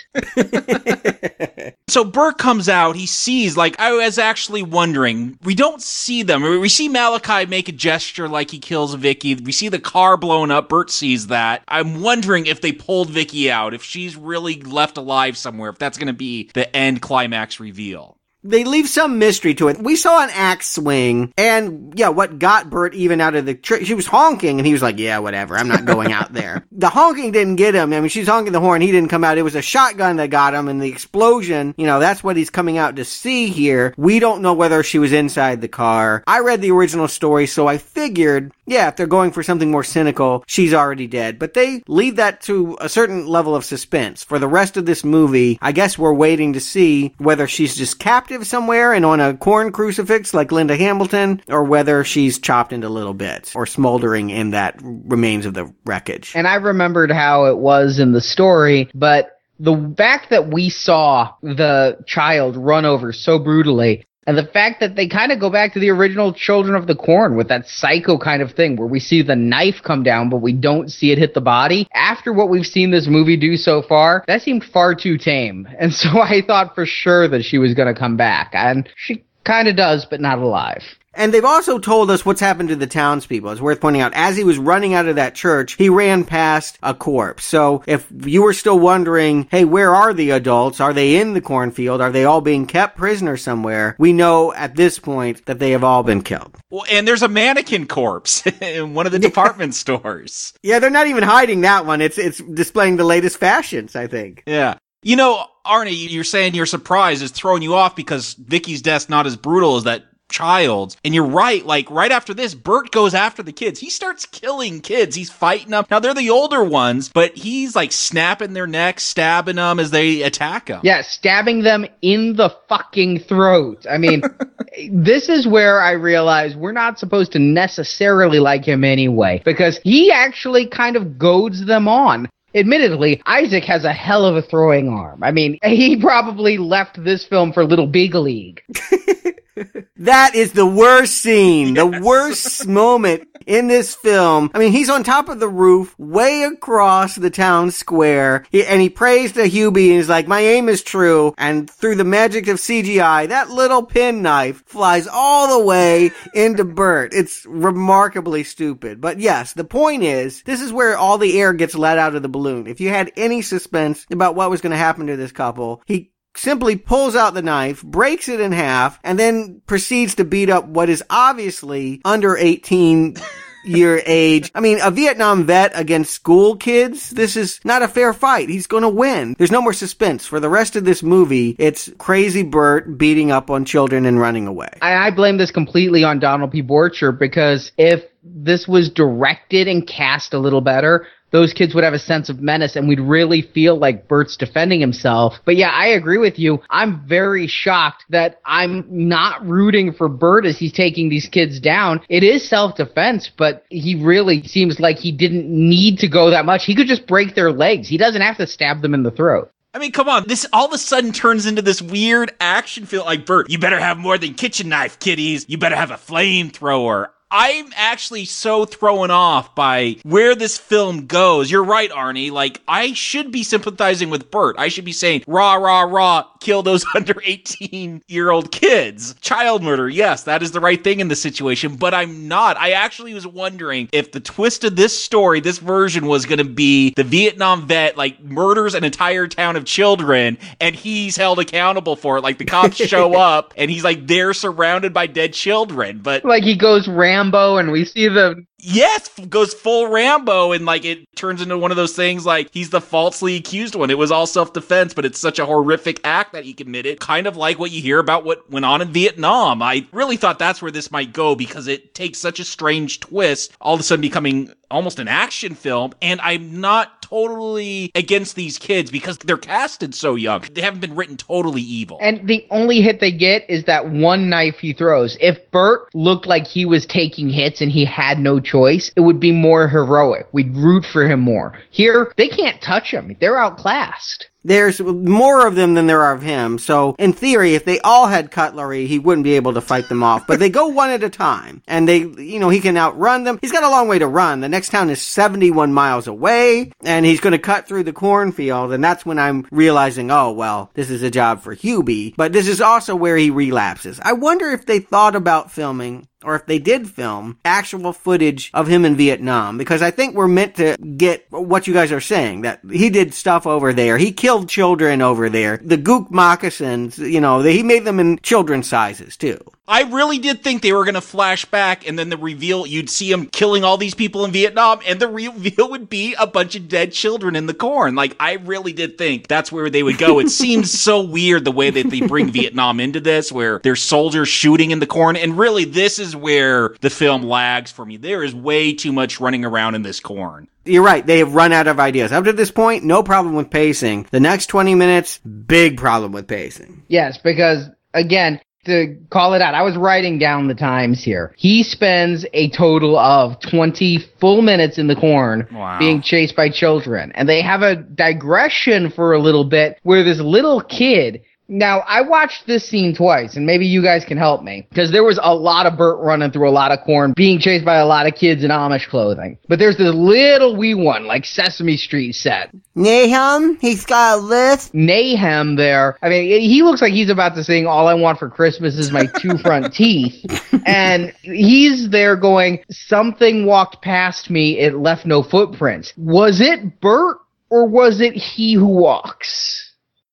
Speaker 16: so Bert comes out, he sees, like, I was actually wondering. We don't see them. We see Malachi make a gesture like he kills Vicky. We see the car blown up. Bert sees that. I'm wondering if they pulled Vicky out, if she's really left alive somewhere, if that's going to be the end climax reveal
Speaker 15: they leave some mystery to it. We saw an axe swing, and yeah, what got Bert even out of the tree? She was honking, and he was like, "Yeah, whatever, I'm not going out there." the honking didn't get him. I mean, she's honking the horn, he didn't come out. It was a shotgun that got him, and the explosion. You know, that's what he's coming out to see here. We don't know whether she was inside the car. I read the original story, so I figured, yeah, if they're going for something more cynical, she's already dead. But they leave that to a certain level of suspense for the rest of this movie. I guess we're waiting to see whether she's just captured somewhere and on a corn crucifix like Linda Hamilton, or whether she's chopped into little bits or smoldering in that remains of the wreckage.
Speaker 14: And I remembered how it was in the story, but the fact that we saw the child run over so brutally and the fact that they kind of go back to the original Children of the Corn with that psycho kind of thing where we see the knife come down, but we don't see it hit the body. After what we've seen this movie do so far, that seemed far too tame. And so I thought for sure that she was going to come back. And she kind of does, but not alive.
Speaker 15: And they've also told us what's happened to the townspeople. It's worth pointing out. As he was running out of that church, he ran past a corpse. So if you were still wondering, hey, where are the adults? Are they in the cornfield? Are they all being kept prisoner somewhere? We know at this point that they have all been killed.
Speaker 16: Well, and there's a mannequin corpse in one of the department stores.
Speaker 15: Yeah, they're not even hiding that one. It's it's displaying the latest fashions, I think.
Speaker 16: Yeah. You know, Arnie, you're saying you're surprised is throwing you off because Vicky's death's not as brutal as that child. And you're right, like right after this, Bert goes after the kids. He starts killing kids. He's fighting them. Now they're the older ones, but he's like snapping their necks, stabbing them as they attack him.
Speaker 14: Yeah, stabbing them in the fucking throat. I mean, this is where I realize we're not supposed to necessarily like him anyway, because he actually kind of goads them on. Admittedly, Isaac has a hell of a throwing arm. I mean, he probably left this film for Little Big League.
Speaker 15: that is the worst scene, the worst moment in this film. I mean, he's on top of the roof, way across the town square, and he prays to Hubie and he's like, my aim is true. And through the magic of CGI, that little pin knife flies all the way into Bert. It's remarkably stupid. But yes, the point is, this is where all the air gets let out of the balloon. If you had any suspense about what was going to happen to this couple, he simply pulls out the knife, breaks it in half, and then proceeds to beat up what is obviously under 18 year age. I mean, a Vietnam vet against school kids, this is not a fair fight. He's going to win. There's no more suspense. For the rest of this movie, it's crazy Bert beating up on children and running away.
Speaker 14: I, I blame this completely on Donald P. Borchers because if this was directed and cast a little better, those kids would have a sense of menace and we'd really feel like Bert's defending himself. But yeah, I agree with you. I'm very shocked that I'm not rooting for Bert as he's taking these kids down. It is self defense, but he really seems like he didn't need to go that much. He could just break their legs. He doesn't have to stab them in the throat.
Speaker 16: I mean, come on. This all of a sudden turns into this weird action film. Like, Bert, you better have more than kitchen knife, kiddies. You better have a flamethrower. I'm actually so thrown off by where this film goes. You're right, Arnie. Like, I should be sympathizing with Bert. I should be saying, rah, rah, rah, kill those under 18 year old kids. Child murder. Yes, that is the right thing in this situation, but I'm not. I actually was wondering if the twist of this story, this version was going to be the Vietnam vet, like, murders an entire town of children and he's held accountable for it. Like, the cops show up and he's like, they're surrounded by dead children, but.
Speaker 14: Like, he goes ram Rambo and we see the
Speaker 16: yes goes full Rambo and like it turns into one of those things like he's the falsely accused one. It was all self defense, but it's such a horrific act that he committed, kind of like what you hear about what went on in Vietnam. I really thought that's where this might go because it takes such a strange twist, all of a sudden becoming almost an action film, and I'm not totally against these kids because they're casted so young. They haven't been written totally evil.
Speaker 14: And the only hit they get is that one knife he throws. If Bert looked like he was taking hits and he had no choice, it would be more heroic. We'd root for him more. Here, they can't touch him. They're outclassed.
Speaker 15: There's more of them than there are of him. So, in theory, if they all had cutlery, he wouldn't be able to fight them off. But they go one at a time. And they, you know, he can outrun them. He's got a long way to run. The next town is 71 miles away. And he's going to cut through the cornfield. And that's when I'm realizing, oh, well, this is a job for Hubie. But this is also where he relapses. I wonder if they thought about filming or if they did film actual footage of him in Vietnam, because I think we're meant to get what you guys are saying, that he did stuff over there. He killed children over there. The gook moccasins, you know, he made them in children's sizes too.
Speaker 16: I really did think they were going to flash back and then the reveal, you'd see him killing all these people in Vietnam and the reveal would be a bunch of dead children in the corn. Like, I really did think that's where they would go. It seems so weird the way that they bring Vietnam into this, where there's soldiers shooting in the corn. And really, this is where the film lags for me. There is way too much running around in this corn.
Speaker 15: You're right. They have run out of ideas. Up to this point, no problem with pacing. The next 20 minutes, big problem with pacing.
Speaker 14: Yes, because again, to call it out, I was writing down the times here. He spends a total of 20 full minutes in the corn
Speaker 16: Wow.
Speaker 14: being chased by children. And they have a digression for a little bit where this little kid. Now, I watched this scene twice, and maybe you guys can help me. Because there was a lot of Bert running through a lot of corn, being chased by a lot of kids in Amish clothing. But there's this little wee one, like Sesame Street set.
Speaker 15: Nahum, he's got a list.
Speaker 14: Nahum there. I mean, he looks like he's about to sing All I Want for Christmas is My Two Front Teeth. And he's there going, Something walked past me, it left no footprints. Was it Bert or was it he who walks?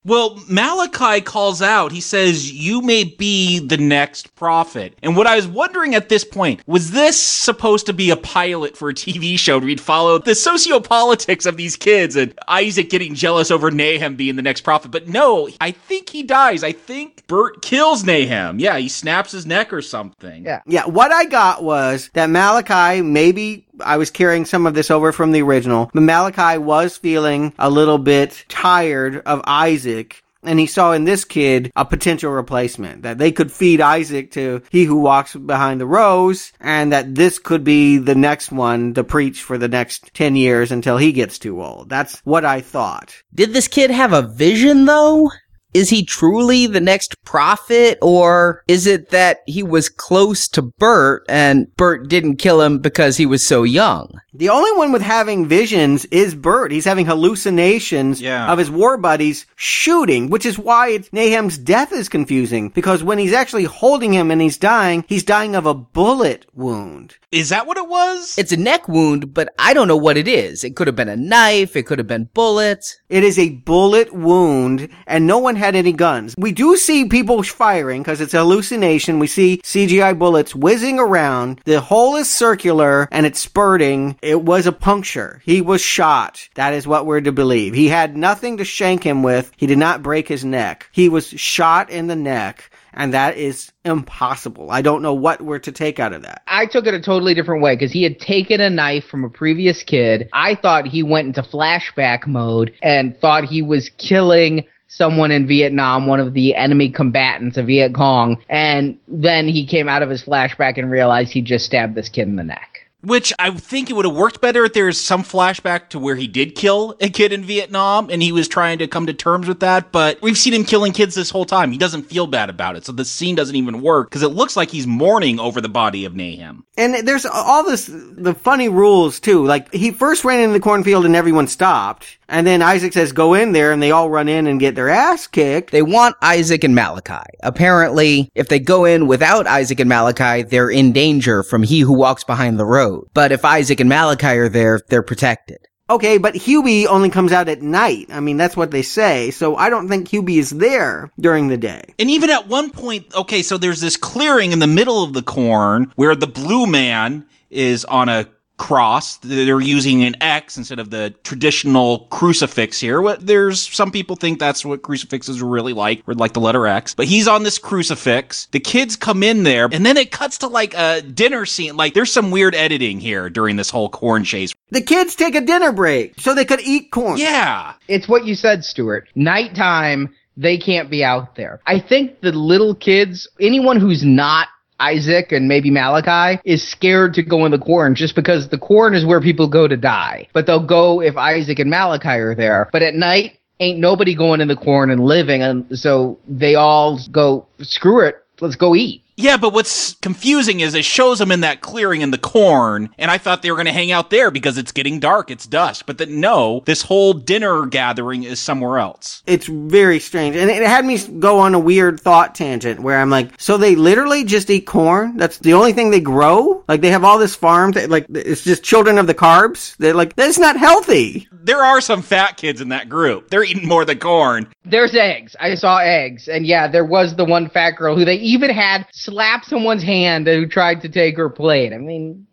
Speaker 16: Well, Malachi calls out. He says, You may be the next prophet. And what I was wondering at this point was this supposed to be a pilot for a TV show where we'd follow the sociopolitics of these kids and Isaac getting jealous over Nahum being the next prophet? But no, I think he dies. I think Bert kills Nahum. Yeah, he snaps his neck or something.
Speaker 14: Yeah.
Speaker 15: Yeah, what I got was that Malachi, maybe I was carrying some of this over from the original, but Malachi was feeling a little bit tired of Isaac. And he saw in this kid a potential replacement that they could feed Isaac to he who walks behind the rows and that this could be the next one to preach for the next 10 years until he gets too old. That's what I thought.
Speaker 17: Did this kid have a vision though? Is he truly the next prophet or is it that he was close to Bert and Bert didn't kill him because he was so young?
Speaker 15: The only one with having visions is Bert. He's having hallucinations
Speaker 16: Yeah.
Speaker 15: of his war buddies shooting, which is why it's, Nahum's death is confusing. Because when he's actually holding him and he's dying, he's dying of a bullet wound.
Speaker 16: Is that what it was?
Speaker 17: It's a neck wound, but I don't know what it is. It could have been a knife, it could have been bullets.
Speaker 15: It is a bullet wound, and no one had any guns. We do see people firing because it's a hallucination. We see CGI bullets whizzing around. The hole is circular and it's spurting. It was a puncture. He was shot. That is what we're to believe. He had nothing to shank him with. He did not break his neck. He was shot in the neck. And that is impossible. I don't know what we're to take out of that.
Speaker 14: I took it a totally different way because he had taken a knife from a previous kid. I thought he went into flashback mode and thought he was killing someone in Vietnam, one of the enemy combatants of Viet Cong, and then he came out of his flashback and realized he just stabbed this kid in the neck.
Speaker 16: Which I think it would have worked better if there's some flashback to where he did kill a kid in Vietnam and he was trying to come to terms with that. But we've seen him killing kids this whole time. He doesn't feel bad about it. So the scene doesn't even work because it looks like he's mourning over the body of Nahum.
Speaker 15: And there's all this, the funny rules too. Like, he first ran into the cornfield and everyone stopped. And then Isaac says, go in there, and they all run in and get their ass kicked.
Speaker 17: They want Isaac and Malachi. Apparently, if they go in without Isaac and Malachi, they're in danger from he who walks behind the road. But if Isaac and Malachi are there, they're protected.
Speaker 15: Okay, but Hubie only comes out at night. I mean, that's what they say. So I don't think Hubie is there during the day.
Speaker 16: And even at one point, okay, so there's this clearing in the middle of the corn where the blue man is on a cross. They're using an X instead of the traditional crucifix here. What there's some people think that's what crucifixes are really like, or like the letter X. But he's on this crucifix. The kids come in there, and then it cuts to like a dinner scene. Like there's some weird editing here during this whole corn chase.
Speaker 15: The kids take a dinner break so they could eat corn.
Speaker 16: Yeah.
Speaker 14: It's what you said, Stuart. Nighttime, they can't be out there. I think the little kids, anyone who's not Isaac and maybe Malachi is scared to go in the corn just because the corn is where people go to die. But they'll go if Isaac and Malachi are there. But at night, ain't nobody going in the corn and living. And so they all go, screw it, let's go eat.
Speaker 16: Yeah, but what's confusing is it shows them in that clearing in the corn, and I thought they were going to hang out there because it's getting dark, it's dusk. But that no, this whole dinner gathering is somewhere else.
Speaker 15: It's very strange. And it had me go on a weird thought tangent where I'm like, so they literally just eat corn? That's the only thing they grow? Like they have all this farm, that, like it's just children of the carbs? They're like, that's not healthy.
Speaker 16: There are some fat kids in that group. They're eating more than corn.
Speaker 14: There's eggs. I saw eggs. And yeah, there was the one fat girl who they even had slap someone's hand who tried to take her plate. I mean,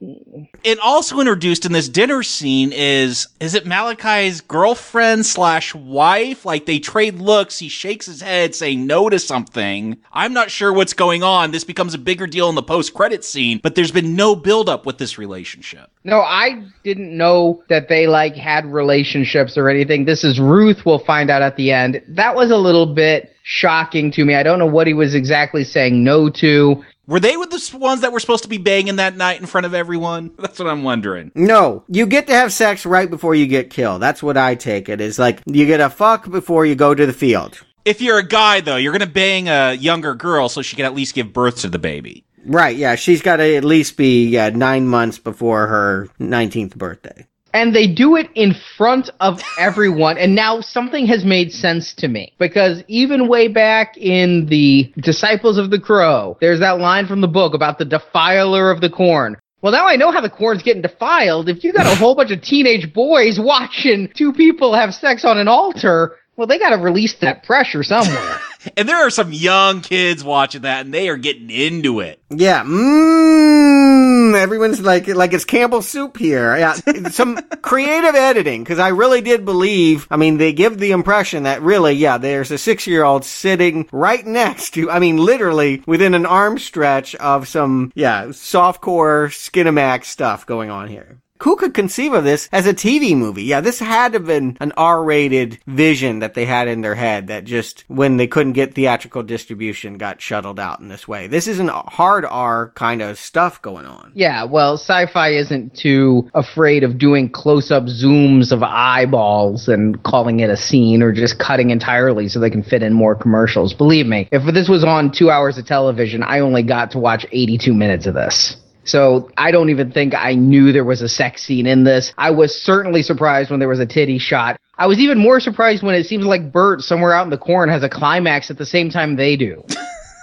Speaker 16: it also introduced in this dinner scene is is it Malachi's girlfriend slash wife? Like they trade looks. He shakes his head, saying no to something. I'm not sure what's going on. This becomes a bigger deal in the post credit scene, but there's been no build up with this relationship.
Speaker 14: no, I didn't know that they like had relationships or anything. This is Ruth, we'll find out at the end. That was a little bit shocking to me. I don't know what he was exactly saying no to.
Speaker 16: Were they with the ones that were supposed to be banging that night in front of everyone? That's what I'm wondering.
Speaker 15: No, you get to have sex right before you get killed. That's what I take it. Is like you get a fuck before you go to the field.
Speaker 16: If you're a guy, though, you're going to bang a younger girl so she can at least give birth to the baby.
Speaker 15: Right, yeah. She's got to at least be yeah, nine months before her 19th birthday.
Speaker 14: And they do it in front of everyone. and now something has made sense to me. Because even way back in the Disciples of the Crow, there's that line from the book about the defiler of the corn. Well, now I know how the corn's getting defiled. If you got a whole bunch of teenage boys watching two people have sex on an altar, well, they got to release that pressure somewhere.
Speaker 16: and there are some young kids watching that, and they are getting into it.
Speaker 15: Yeah, mmm. Mmm. Everyone's like, like it's Campbell soup here. Yeah, some creative editing because I really did believe. I mean, they give the impression that really, yeah, there's a six-year-old sitting right next to. I mean, literally within an arm stretch of some, yeah, soft softcore Skinemax stuff going on here who could conceive of this as a TV movie? Yeah, this had to have been an R-rated vision that they had in their head that just, when they couldn't get theatrical distribution, got shuttled out in this way. This isn't hard R kind of stuff going on.
Speaker 14: Yeah, well, sci-fi isn't too afraid of doing close-up zooms of eyeballs and calling it a scene or just cutting entirely so they can fit in more commercials. Believe me, if this was on two hours of television, I only got to watch 82 minutes of this. So I don't even think I knew there was a sex scene in this. I was certainly surprised when there was a titty shot. I was even more surprised when it seems like Bert somewhere out in the corn has a climax at the same time they do.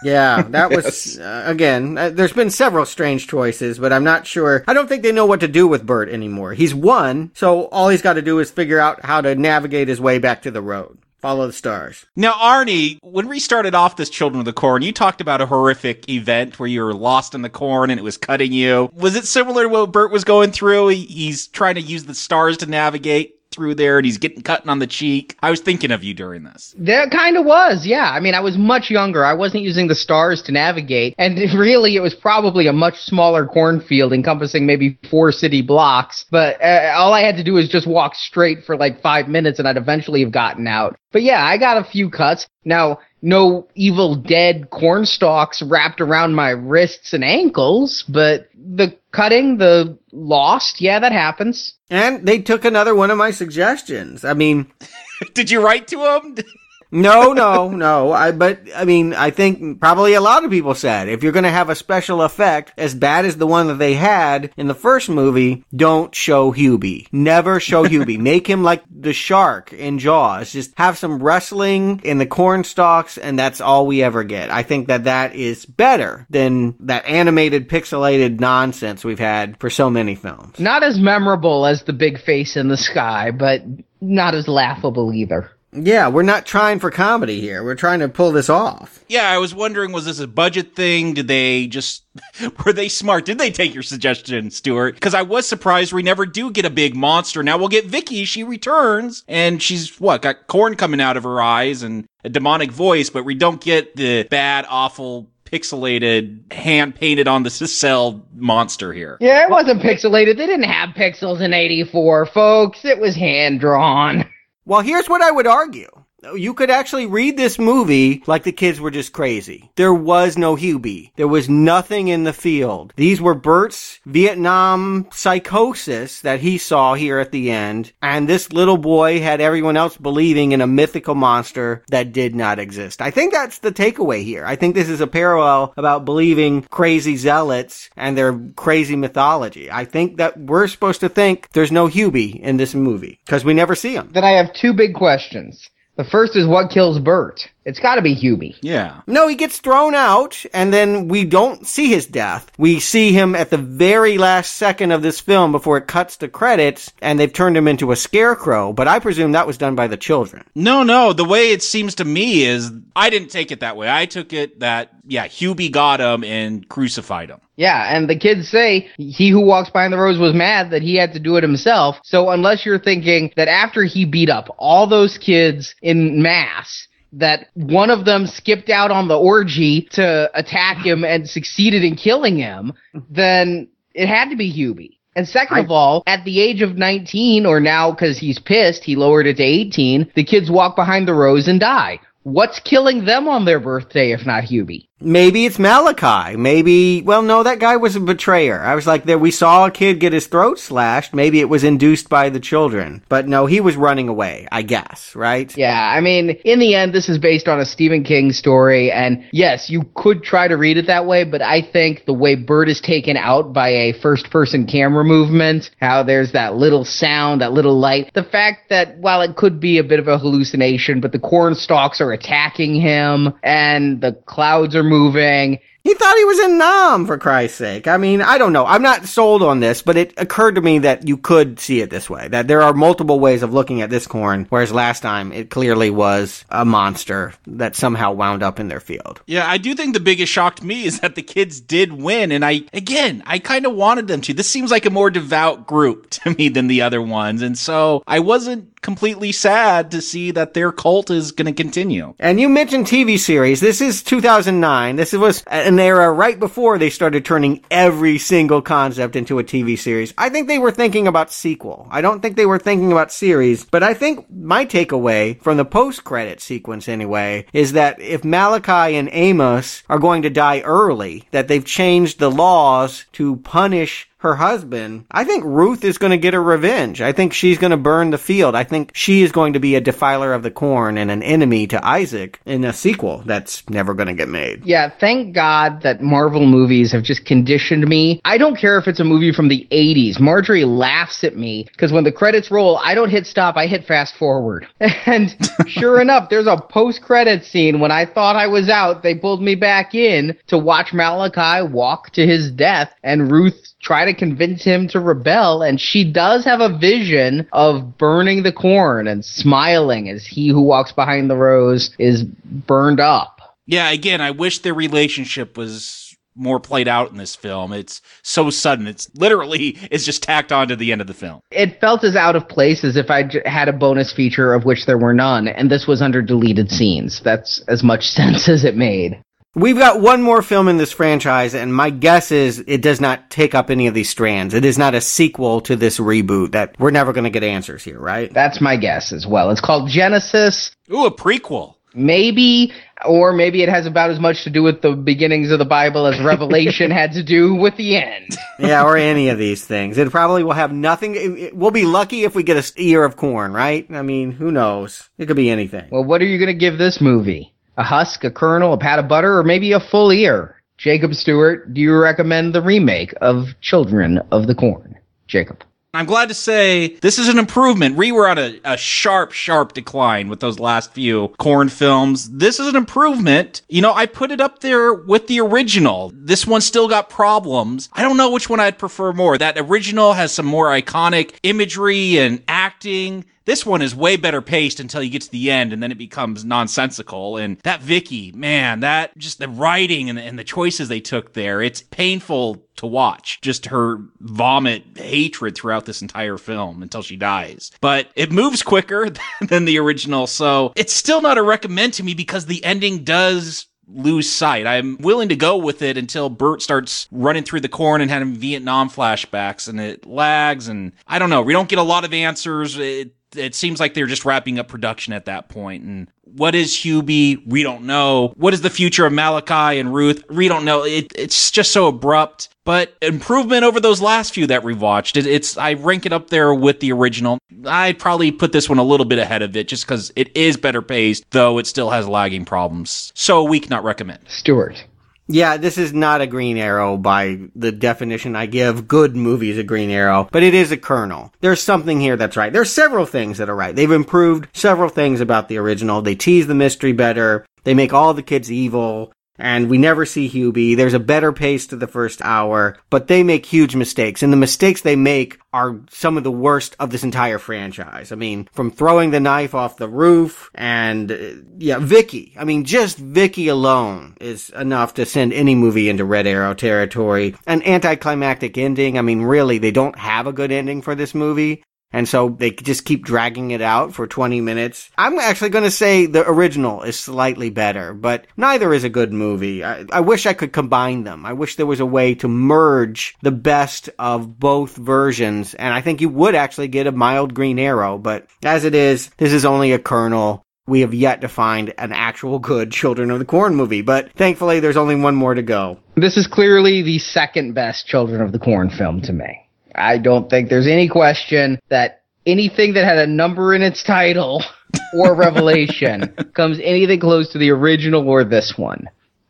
Speaker 15: Yeah, that was yes. uh, again. Uh, there's been several strange choices, but I'm not sure. I don't think they know what to do with Bert anymore. He's won, so all he's got to do is figure out how to navigate his way back to the road. Follow the stars.
Speaker 16: Now, Arnie, when we started off this Children of the Corn, you talked about a horrific event where you were lost in the corn and it was cutting you. Was it similar to what Bert was going through? He's trying to use the stars to navigate through there and he's getting cutting on the cheek. I was thinking of you during this.
Speaker 14: That kind of was, yeah. I mean, I was much younger. I wasn't using the stars to navigate. And really, it was probably a much smaller cornfield encompassing maybe four city blocks. But uh, all I had to do was just walk straight for like five minutes and I'd eventually have gotten out. But yeah, I got a few cuts. Now, no evil dead corn stalks wrapped around my wrists and ankles, but the cutting, the lost, yeah, that happens.
Speaker 15: And they took another one of my suggestions. I mean,
Speaker 16: did you write to them?
Speaker 15: no, no, no. I but I mean, I think probably a lot of people said if you're going to have a special effect as bad as the one that they had in the first movie, don't show Hubie. Never show Hubie. Make him like the shark in Jaws. Just have some wrestling in the corn stalks, and that's all we ever get. I think that that is better than that animated, pixelated nonsense we've had for so many films.
Speaker 14: Not as memorable as the big face in the sky, but not as laughable either.
Speaker 15: Yeah, we're not trying for comedy here. We're trying to pull this off.
Speaker 16: Yeah, I was wondering, was this a budget thing? Did they just, were they smart? Did they take your suggestion, Stuart? Because I was surprised we never do get a big monster. Now we'll get Vicky. She returns and she's what, got corn coming out of her eyes and a demonic voice, but we don't get the bad, awful pixelated, hand painted on the cell monster here.
Speaker 14: Yeah, it wasn't pixelated. They didn't have pixels in 84, folks. It was hand drawn.
Speaker 15: Well, here's what I would argue. You could actually read this movie like the kids were just crazy. There was no Hubie. There was nothing in the field. These were Bert's Vietnam psychosis that he saw here at the end. And this little boy had everyone else believing in a mythical monster that did not exist. I think that's the takeaway here. I think this is a parallel about believing crazy zealots and their crazy mythology. I think that we're supposed to think there's no Hubie in this movie because we never see him.
Speaker 14: Then I have two big questions. The first is what kills Bert. It's got to be Hubie.
Speaker 16: Yeah.
Speaker 15: No, he gets thrown out, and then we don't see his death. We see him at the very last second of this film before it cuts to credits, and they've turned him into a scarecrow. But I presume that was done by the children.
Speaker 16: No, no. The way it seems to me is I didn't take it that way. I took it that yeah, Hubie got him and crucified him.
Speaker 14: Yeah, and the kids say he who walks behind the rows was mad that he had to do it himself. So unless you're thinking that after he beat up all those kids in mass, that one of them skipped out on the orgy to attack him and succeeded in killing him, then it had to be Hubie. And second of all, at the age of 19, or now because he's pissed, he lowered it to 18, the kids walk behind the rows and die. What's killing them on their birthday if not Hubie?
Speaker 15: Maybe it's Malachi. Maybe, well, no, that guy was a betrayer. I was like, there, we saw a kid get his throat slashed. Maybe it was induced by the children. But no, he was running away, I guess, right?
Speaker 14: Yeah, I mean, in the end, this is based on a Stephen King story. And yes, you could try to read it that way, but I think the way Bert is taken out by a first person camera movement, how there's that little sound, that little light, the fact that while it could be a bit of a hallucination, but the corn stalks are attacking him and the clouds are moving.
Speaker 15: He thought he was in Nam, for Christ's sake. I mean, I don't know. I'm not sold on this, but it occurred to me that you could see it this way. That there are multiple ways of looking at this corn, whereas last time it clearly was a monster that somehow wound up in their field.
Speaker 16: Yeah, I do think the biggest shock to me is that the kids did win. And I, again, I kind of wanted them to. This seems like a more devout group to me than the other ones. And so I wasn't completely sad to see that their cult is going to continue.
Speaker 15: And you mentioned TV series. This is 2009. This was an era right before they started turning every single concept into a TV series. I think they were thinking about sequel. I don't think they were thinking about series, but I think my takeaway from the post-credit sequence anyway is that if Malachi and Amos are going to die early, that they've changed the laws to punish her husband, I think Ruth is going to get her revenge. I think she's going to burn the field. I think she is going to be a defiler of the corn and an enemy to Isaac in a sequel that's never going to get made.
Speaker 14: Yeah, thank God that Marvel movies have just conditioned me. I don't care if it's a movie from the 80s. Marjorie laughs at me because when the credits roll, I don't hit stop, I hit fast forward. And sure enough, there's a post credit scene when I thought I was out, they pulled me back in to watch Malachi walk to his death and Ruth try to convince him to rebel and she does have a vision of burning the corn and smiling as he who walks behind the rows is burned up.
Speaker 16: Yeah, again, I wish their relationship was more played out in this film. It's so sudden. It's literally it's just tacked on to the end of the film.
Speaker 14: It felt as out of place as if I j- had a bonus feature of which there were none and this was under deleted scenes. That's as much sense as it made.
Speaker 15: We've got one more film in this franchise, and my guess is it does not take up any of these strands. It is not a sequel to this reboot that we're never going to get answers here, right?
Speaker 14: That's my guess as well. It's called Genesis.
Speaker 16: Ooh, a prequel.
Speaker 14: Maybe, or maybe it has about as much to do with the beginnings of the Bible as Revelation had to do with the end.
Speaker 15: yeah, or any of these things. It probably will have nothing. It, it, we'll be lucky if we get a ear of corn, right? I mean, who knows? It could be anything.
Speaker 14: Well, what are you going to give this movie? A husk, a kernel, a pat of butter, or maybe a full ear? Jacob Stuart, do you recommend the remake of Children of the Corn? Jacob.
Speaker 16: I'm glad to say this is an improvement. We were on a, a, sharp, sharp decline with those last few corn films. This is an improvement. You know, I put it up there with the original. This one still got problems. I don't know which one I'd prefer more. That original has some more iconic imagery and acting. This one is way better paced until you get to the end and then it becomes nonsensical. And that Vicky, man, that just the writing and the, and the choices they took there, it's painful to watch. Just her vomit hatred throughout this entire film until she dies. But it moves quicker than the original, so it's still not a recommend to me because the ending does lose sight. I'm willing to go with it until Bert starts running through the corn and having Vietnam flashbacks and it lags and I don't know. We don't get a lot of answers. It, it seems like they're just wrapping up production at that point. And what is Hubie? We don't know. What is the future of Malachi and Ruth? We don't know. It, it's just so abrupt. But improvement over those last few that we've watched. It, it's I rank it up there with the original. I'd probably put this one a little bit ahead of it just because it is better paced, though it still has lagging problems. So weak, not recommend.
Speaker 14: Stuart.
Speaker 15: Yeah, this is not a Green Arrow by the definition I give good movies a Green Arrow, but it is a kernel. There's something here that's right. There's several things that are right. They've improved several things about the original. They tease the mystery better. They make all the kids evil and we never see Hubie. There's a better pace to the first hour, but they make huge mistakes. And the mistakes they make are some of the worst of this entire franchise. I mean, from throwing the knife off the roof and, uh, yeah, Vicky. I mean, just Vicky alone is enough to send any movie into Red Arrow territory. An anticlimactic ending. I mean, really, they don't have a good ending for this movie. And so they just keep dragging it out for 20 minutes. I'm actually going to say the original is slightly better, but neither is a good movie. I, I, wish I could combine them. I wish there was a way to merge the best of both versions. And I think you would actually get a mild green arrow, but as it is, this is only a kernel. We have yet to find an actual good Children of the Corn movie, but thankfully there's only one more to go.
Speaker 14: This is clearly the second best Children of the Corn film to me. I don't think there's any question that anything that had a number in its title or revelation comes anything close to the original or this one.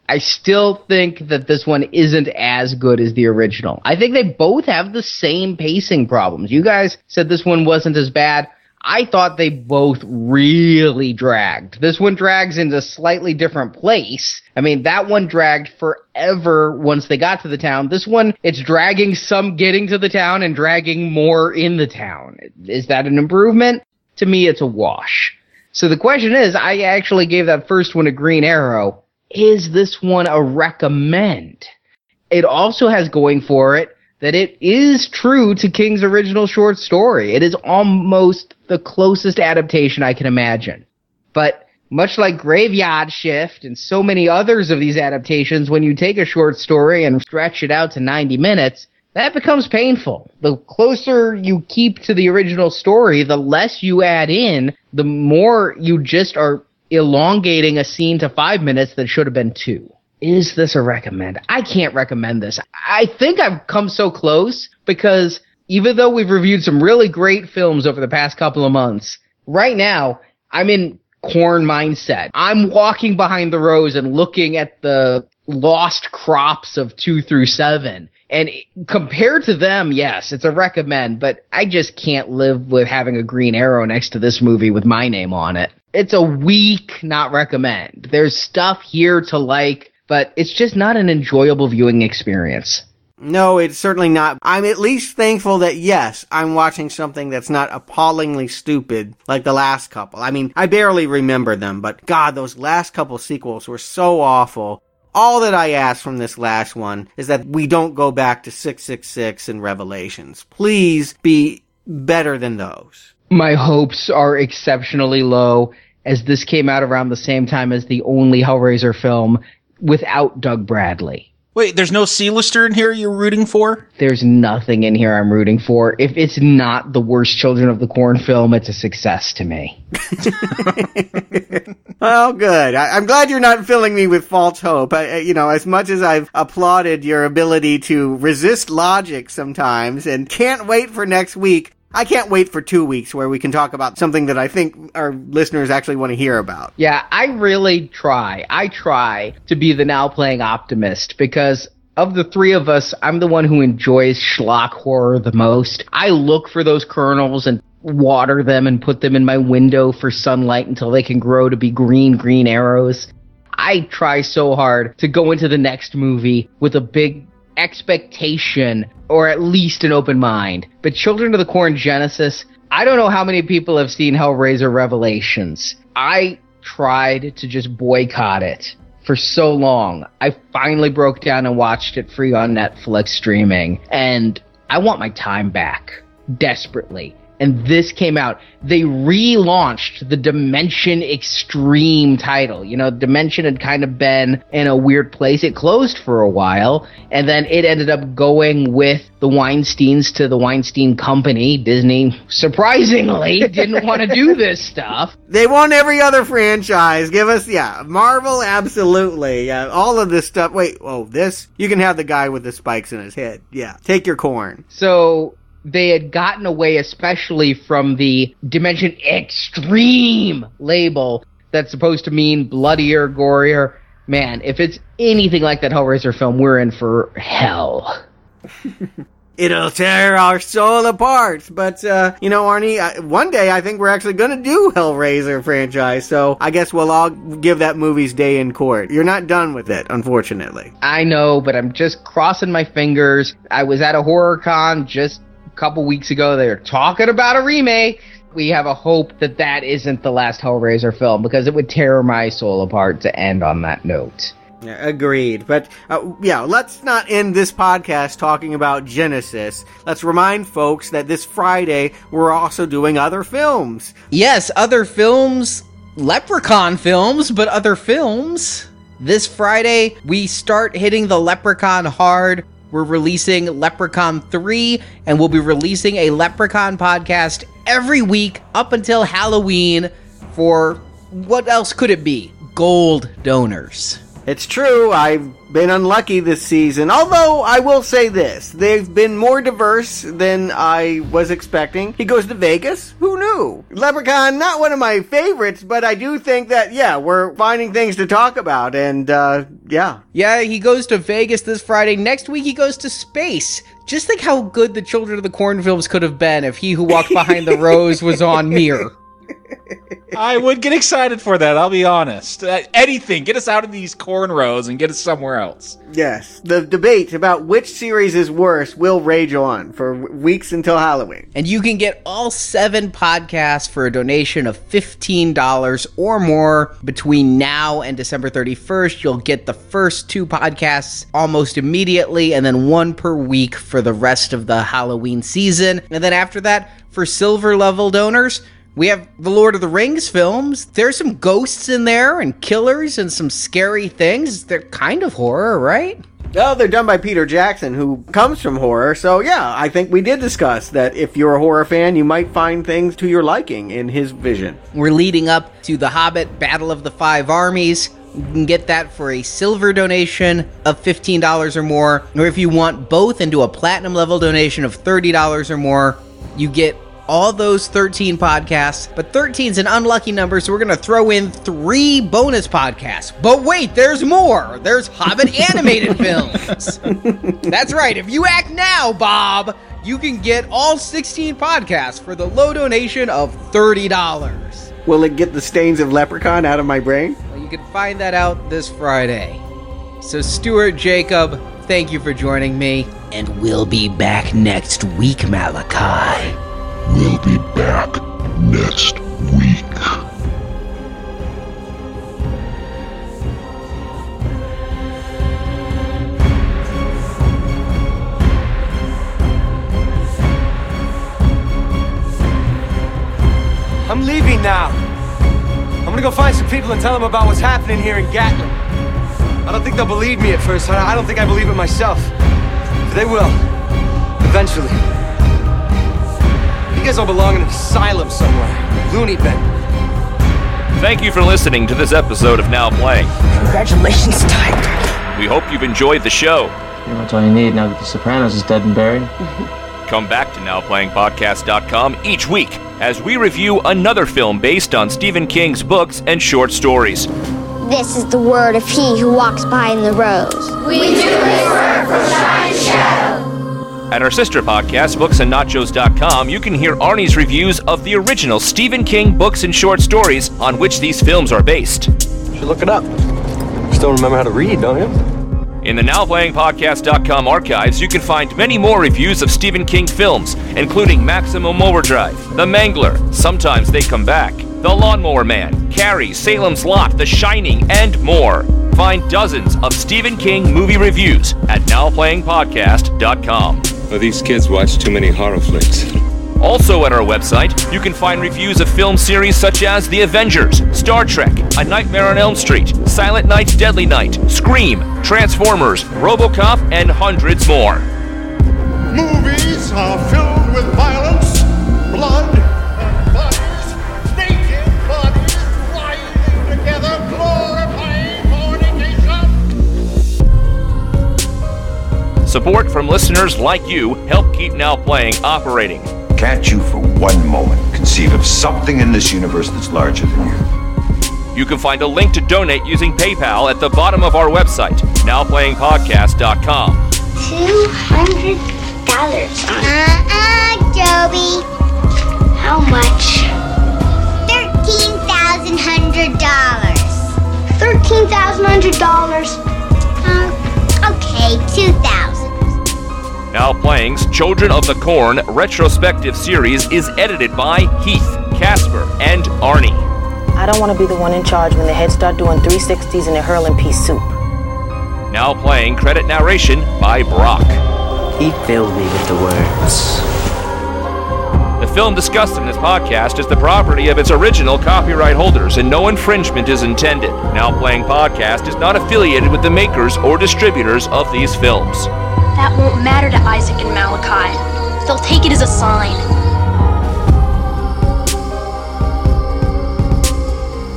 Speaker 14: I still think that this one isn't as good as the original. I think they both have the same pacing problems. You guys said this one wasn't as bad. I thought they both really dragged. This one drags into a slightly different place. I mean, that one dragged forever once they got to the town. This one, it's dragging some getting to the town and dragging more in the town. Is that an improvement? To me, it's a wash. So the question is, I actually gave that first one a green arrow. Is this one a recommend? It also has going for it that it is true to King's original short story. It is almost the closest adaptation I can imagine. But much like Graveyard Shift and so many others of these adaptations, when you take a short story and stretch it out to 90 minutes, that becomes painful. The closer you keep to the original story, the less you add in, the more you just are elongating a scene to five minutes that should have been two is this a recommend? I can't recommend this. I think I've come so close because even though we've reviewed some really great films over the past couple of months, right now I'm in corn mindset. I'm walking behind the rows and looking at the lost crops of two through seven. And compared to them, yes, it's a recommend, but I just can't live with having a green arrow next to this movie with my name on it. It's a weak not recommend. There's stuff here to like but it's just not an enjoyable viewing experience.
Speaker 15: No, it's certainly not. I'm at least thankful that yes, I'm watching something that's not appallingly stupid like the last couple. I mean, I barely remember them, but God, those last couple sequels were so awful. All that I ask from this last one is that we don't go back to 666 and Revelations. Please be better than those.
Speaker 14: My hopes are exceptionally low as this came out around the same time as the only Hellraiser film without Doug Bradley.
Speaker 16: Wait, there's no C-lister in here you're rooting for?
Speaker 14: There's nothing in here I'm rooting for. If it's not the worst Children of the Corn film, it's a success to me.
Speaker 15: well, good. I, am glad you're not filling me with false hope. I, you know, as much as I've applauded your ability to resist logic sometimes and can't wait for next week, I can't wait for two weeks where we can talk about something that I think our listeners actually want to hear about.
Speaker 14: Yeah, I really try. I try to be the now playing optimist because of the three of us, I'm the one who enjoys schlock horror the most. I look for those kernels and water them and put them in my window for sunlight until they can grow to be green, green arrows. I try so hard to go into the next movie with a big expectation or at least an open mind. But Children of the Corn Genesis, I don't know how many people have seen Hellraiser Revelations. I tried to just boycott it for so long. I finally broke down and watched it free on Netflix streaming, and I want my time back desperately and this came out, they relaunched the Dimension Extreme title. You know, Dimension had kind of been in a weird place. It closed for a while, and then it ended up going with the Weinsteins to the Weinstein Company. Disney, surprisingly, didn't want to do this stuff.
Speaker 15: They want every other franchise. Give us, yeah, Marvel, absolutely. Yeah, all of this stuff. Wait, oh, this? You can have the guy with the spikes in his head. Yeah, take your corn.
Speaker 14: So they had gotten away, especially from the Dimension Extreme label that's supposed to mean bloodier, gorier. Man, if it's anything like that Hellraiser film, we're in for hell.
Speaker 15: It'll tear our soul apart. But, uh, you know, Arnie, I, one day I think we're actually going to do Hellraiser franchise. So I guess we'll all give that movie's day in court. You're not done with it, unfortunately.
Speaker 14: I know, but I'm just crossing my fingers. I was at a horror con just couple weeks ago they were talking about a remake. We have a hope that that isn't the last Hellraiser film because it would tear my soul apart to end on that note.
Speaker 15: Yeah, agreed. But uh, yeah, let's not end this podcast talking about Genesis. Let's remind folks that this Friday we're also doing other films.
Speaker 14: Yes, other films, Leprechaun films, but other films. This Friday, we start hitting the Leprechaun hard. We're releasing Leprechaun 3, and we'll be releasing a Leprechaun podcast every week up until Halloween for what else could it be? Gold donors.
Speaker 15: It's true, I've been unlucky this season. Although, I will say this they've been more diverse than I was expecting. He goes to Vegas? Who knew? Leprechaun, not one of my favorites, but I do think that, yeah, we're finding things to talk about, and, uh, yeah.
Speaker 14: Yeah, he goes to Vegas this Friday. Next week, he goes to space. Just think how good the Children of the Corn films could have been if He Who Walked Behind the Rows was on Mirror.
Speaker 16: I would get excited for that. I'll be honest. Uh, anything, get us out of these corn rows and get us somewhere else.
Speaker 15: Yes, the debate about which series is worse will rage on for weeks until Halloween.
Speaker 14: And you can get all seven podcasts for a donation of $15 or more between now and December 31st. You'll get the first two podcasts almost immediately, and then one per week for the rest of the Halloween season. And then after that, for silver level donors, we have the Lord of the Rings films. There's some ghosts in there and killers and some scary things. They're kind of horror, right?
Speaker 15: Well, they're done by Peter Jackson, who comes from horror. So, yeah, I think we did discuss that if you're a horror fan, you might find things to your liking in his vision.
Speaker 14: We're leading up to The Hobbit Battle of the Five Armies. You can get that for a silver donation of $15 or more. Or if you want both and do a platinum level donation of $30 or more, you get all those 13 podcasts, but 13 is an unlucky number, so we're going to throw in three bonus podcasts. But wait, there's more. There's Hobbit animated films. That's right. If you act now, Bob, you can get all 16 podcasts for the low donation of $30.
Speaker 15: Will it get the stains of leprechaun out of my brain?
Speaker 14: Well, you can find that out this Friday. So, Stuart Jacob, thank you for joining me, and we'll be back next week, Malachi.
Speaker 6: We'll be back next week.
Speaker 7: I'm leaving now. I'm gonna go find some people and tell them about what's happening here in Gatlin. I don't think they'll believe me at first. I don't think I believe it myself. But they will. Eventually. You guys all belong in an asylum somewhere. Loony bin.
Speaker 4: Thank you for listening to this episode of Now Playing.
Speaker 1: Congratulations, Tiger.
Speaker 4: We hope you've enjoyed the show.
Speaker 12: Pretty much all you need now that The Sopranos is dead and buried. Mm-hmm.
Speaker 4: Come back to NowPlayingPodcast.com each week as we review another film based on Stephen King's books and short stories.
Speaker 8: This is the word of he who walks behind the rows.
Speaker 2: We do this work for Shine Shadow.
Speaker 4: At our sister podcast, booksandnachos.com, you can hear Arnie's reviews of the original Stephen King books and short stories on which these films are based.
Speaker 7: You should look it up. You still remember how to read, don't you?
Speaker 4: In the NowPlayingPodcast.com archives, you can find many more reviews of Stephen King films, including Maximum Overdrive, The Mangler, Sometimes They Come Back, The Lawnmower Man, Carrie, Salem's Lot, The Shining, and more. Find dozens of Stephen King movie reviews at NowPlayingPodcast.com.
Speaker 18: Well, these kids watch too many horror flicks.
Speaker 4: Also at our website, you can find reviews of film series such as The Avengers, Star Trek, A Nightmare on Elm Street, Silent Night, Deadly Night, Scream, Transformers, RoboCop, and hundreds more.
Speaker 6: Movies are filled
Speaker 4: Support from listeners like you help Keep Now Playing operating.
Speaker 19: Can't you for one moment conceive of something in this universe that's larger than you?
Speaker 4: You can find a link to donate using PayPal at the bottom of our website, nowplayingpodcast.com.
Speaker 8: $200 Uh-uh, Joby. How much? Thirteen thousand hundred dollars. Thirteen thousand hundred dollars. Uh, okay, 2000
Speaker 4: Al Plang's Children of the Corn retrospective series is edited by Heath, Casper, and Arnie.
Speaker 1: I don't want to be the one in charge when the heads start doing 360s and they're hurling pea soup.
Speaker 4: Now playing credit narration by Brock.
Speaker 20: He filled me with the words.
Speaker 4: The film discussed in this podcast is the property of its original copyright holders and no infringement is intended. Now Playing Podcast is not affiliated with the makers or distributors of these films.
Speaker 21: That won't matter to Isaac and Malachi. They'll take it as a sign.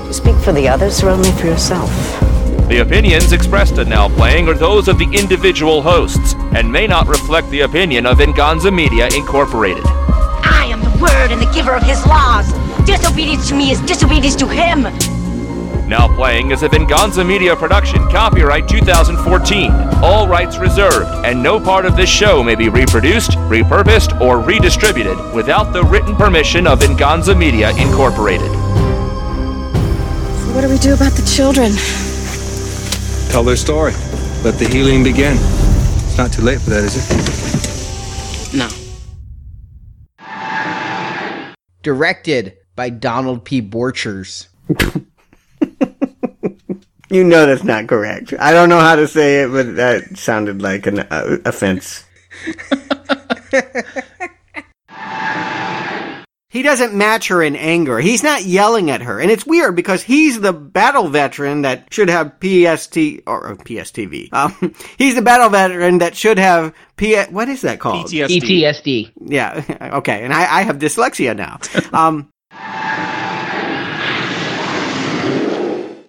Speaker 20: You speak for the others or only for yourself?
Speaker 4: The opinions expressed in Now Playing are those of the individual hosts and may not reflect the opinion of Venganza Media Incorporated.
Speaker 22: I am the word and the giver of his laws. Disobedience to me is disobedience to him.
Speaker 4: Now Playing is a Venganza Media production, copyright 2014. All rights reserved, and no part of this show may be reproduced, repurposed, or redistributed without the written permission of Venganza Media Incorporated.
Speaker 23: What do we do about the children?
Speaker 11: Tell their story. Let the healing begin. It's not too late for that, is it?
Speaker 17: No. Directed by Donald P. Borchers.
Speaker 15: You know that's not correct. I don't know how to say it, but that sounded like an uh, offense. he doesn't match her in anger. He's not yelling at her. And it's weird because he's the battle veteran that should have PST or, or PSTV. Um, he's the battle veteran that should have P. What is that called?
Speaker 14: PTSD.
Speaker 15: Yeah. Okay. And I, I have dyslexia now. um,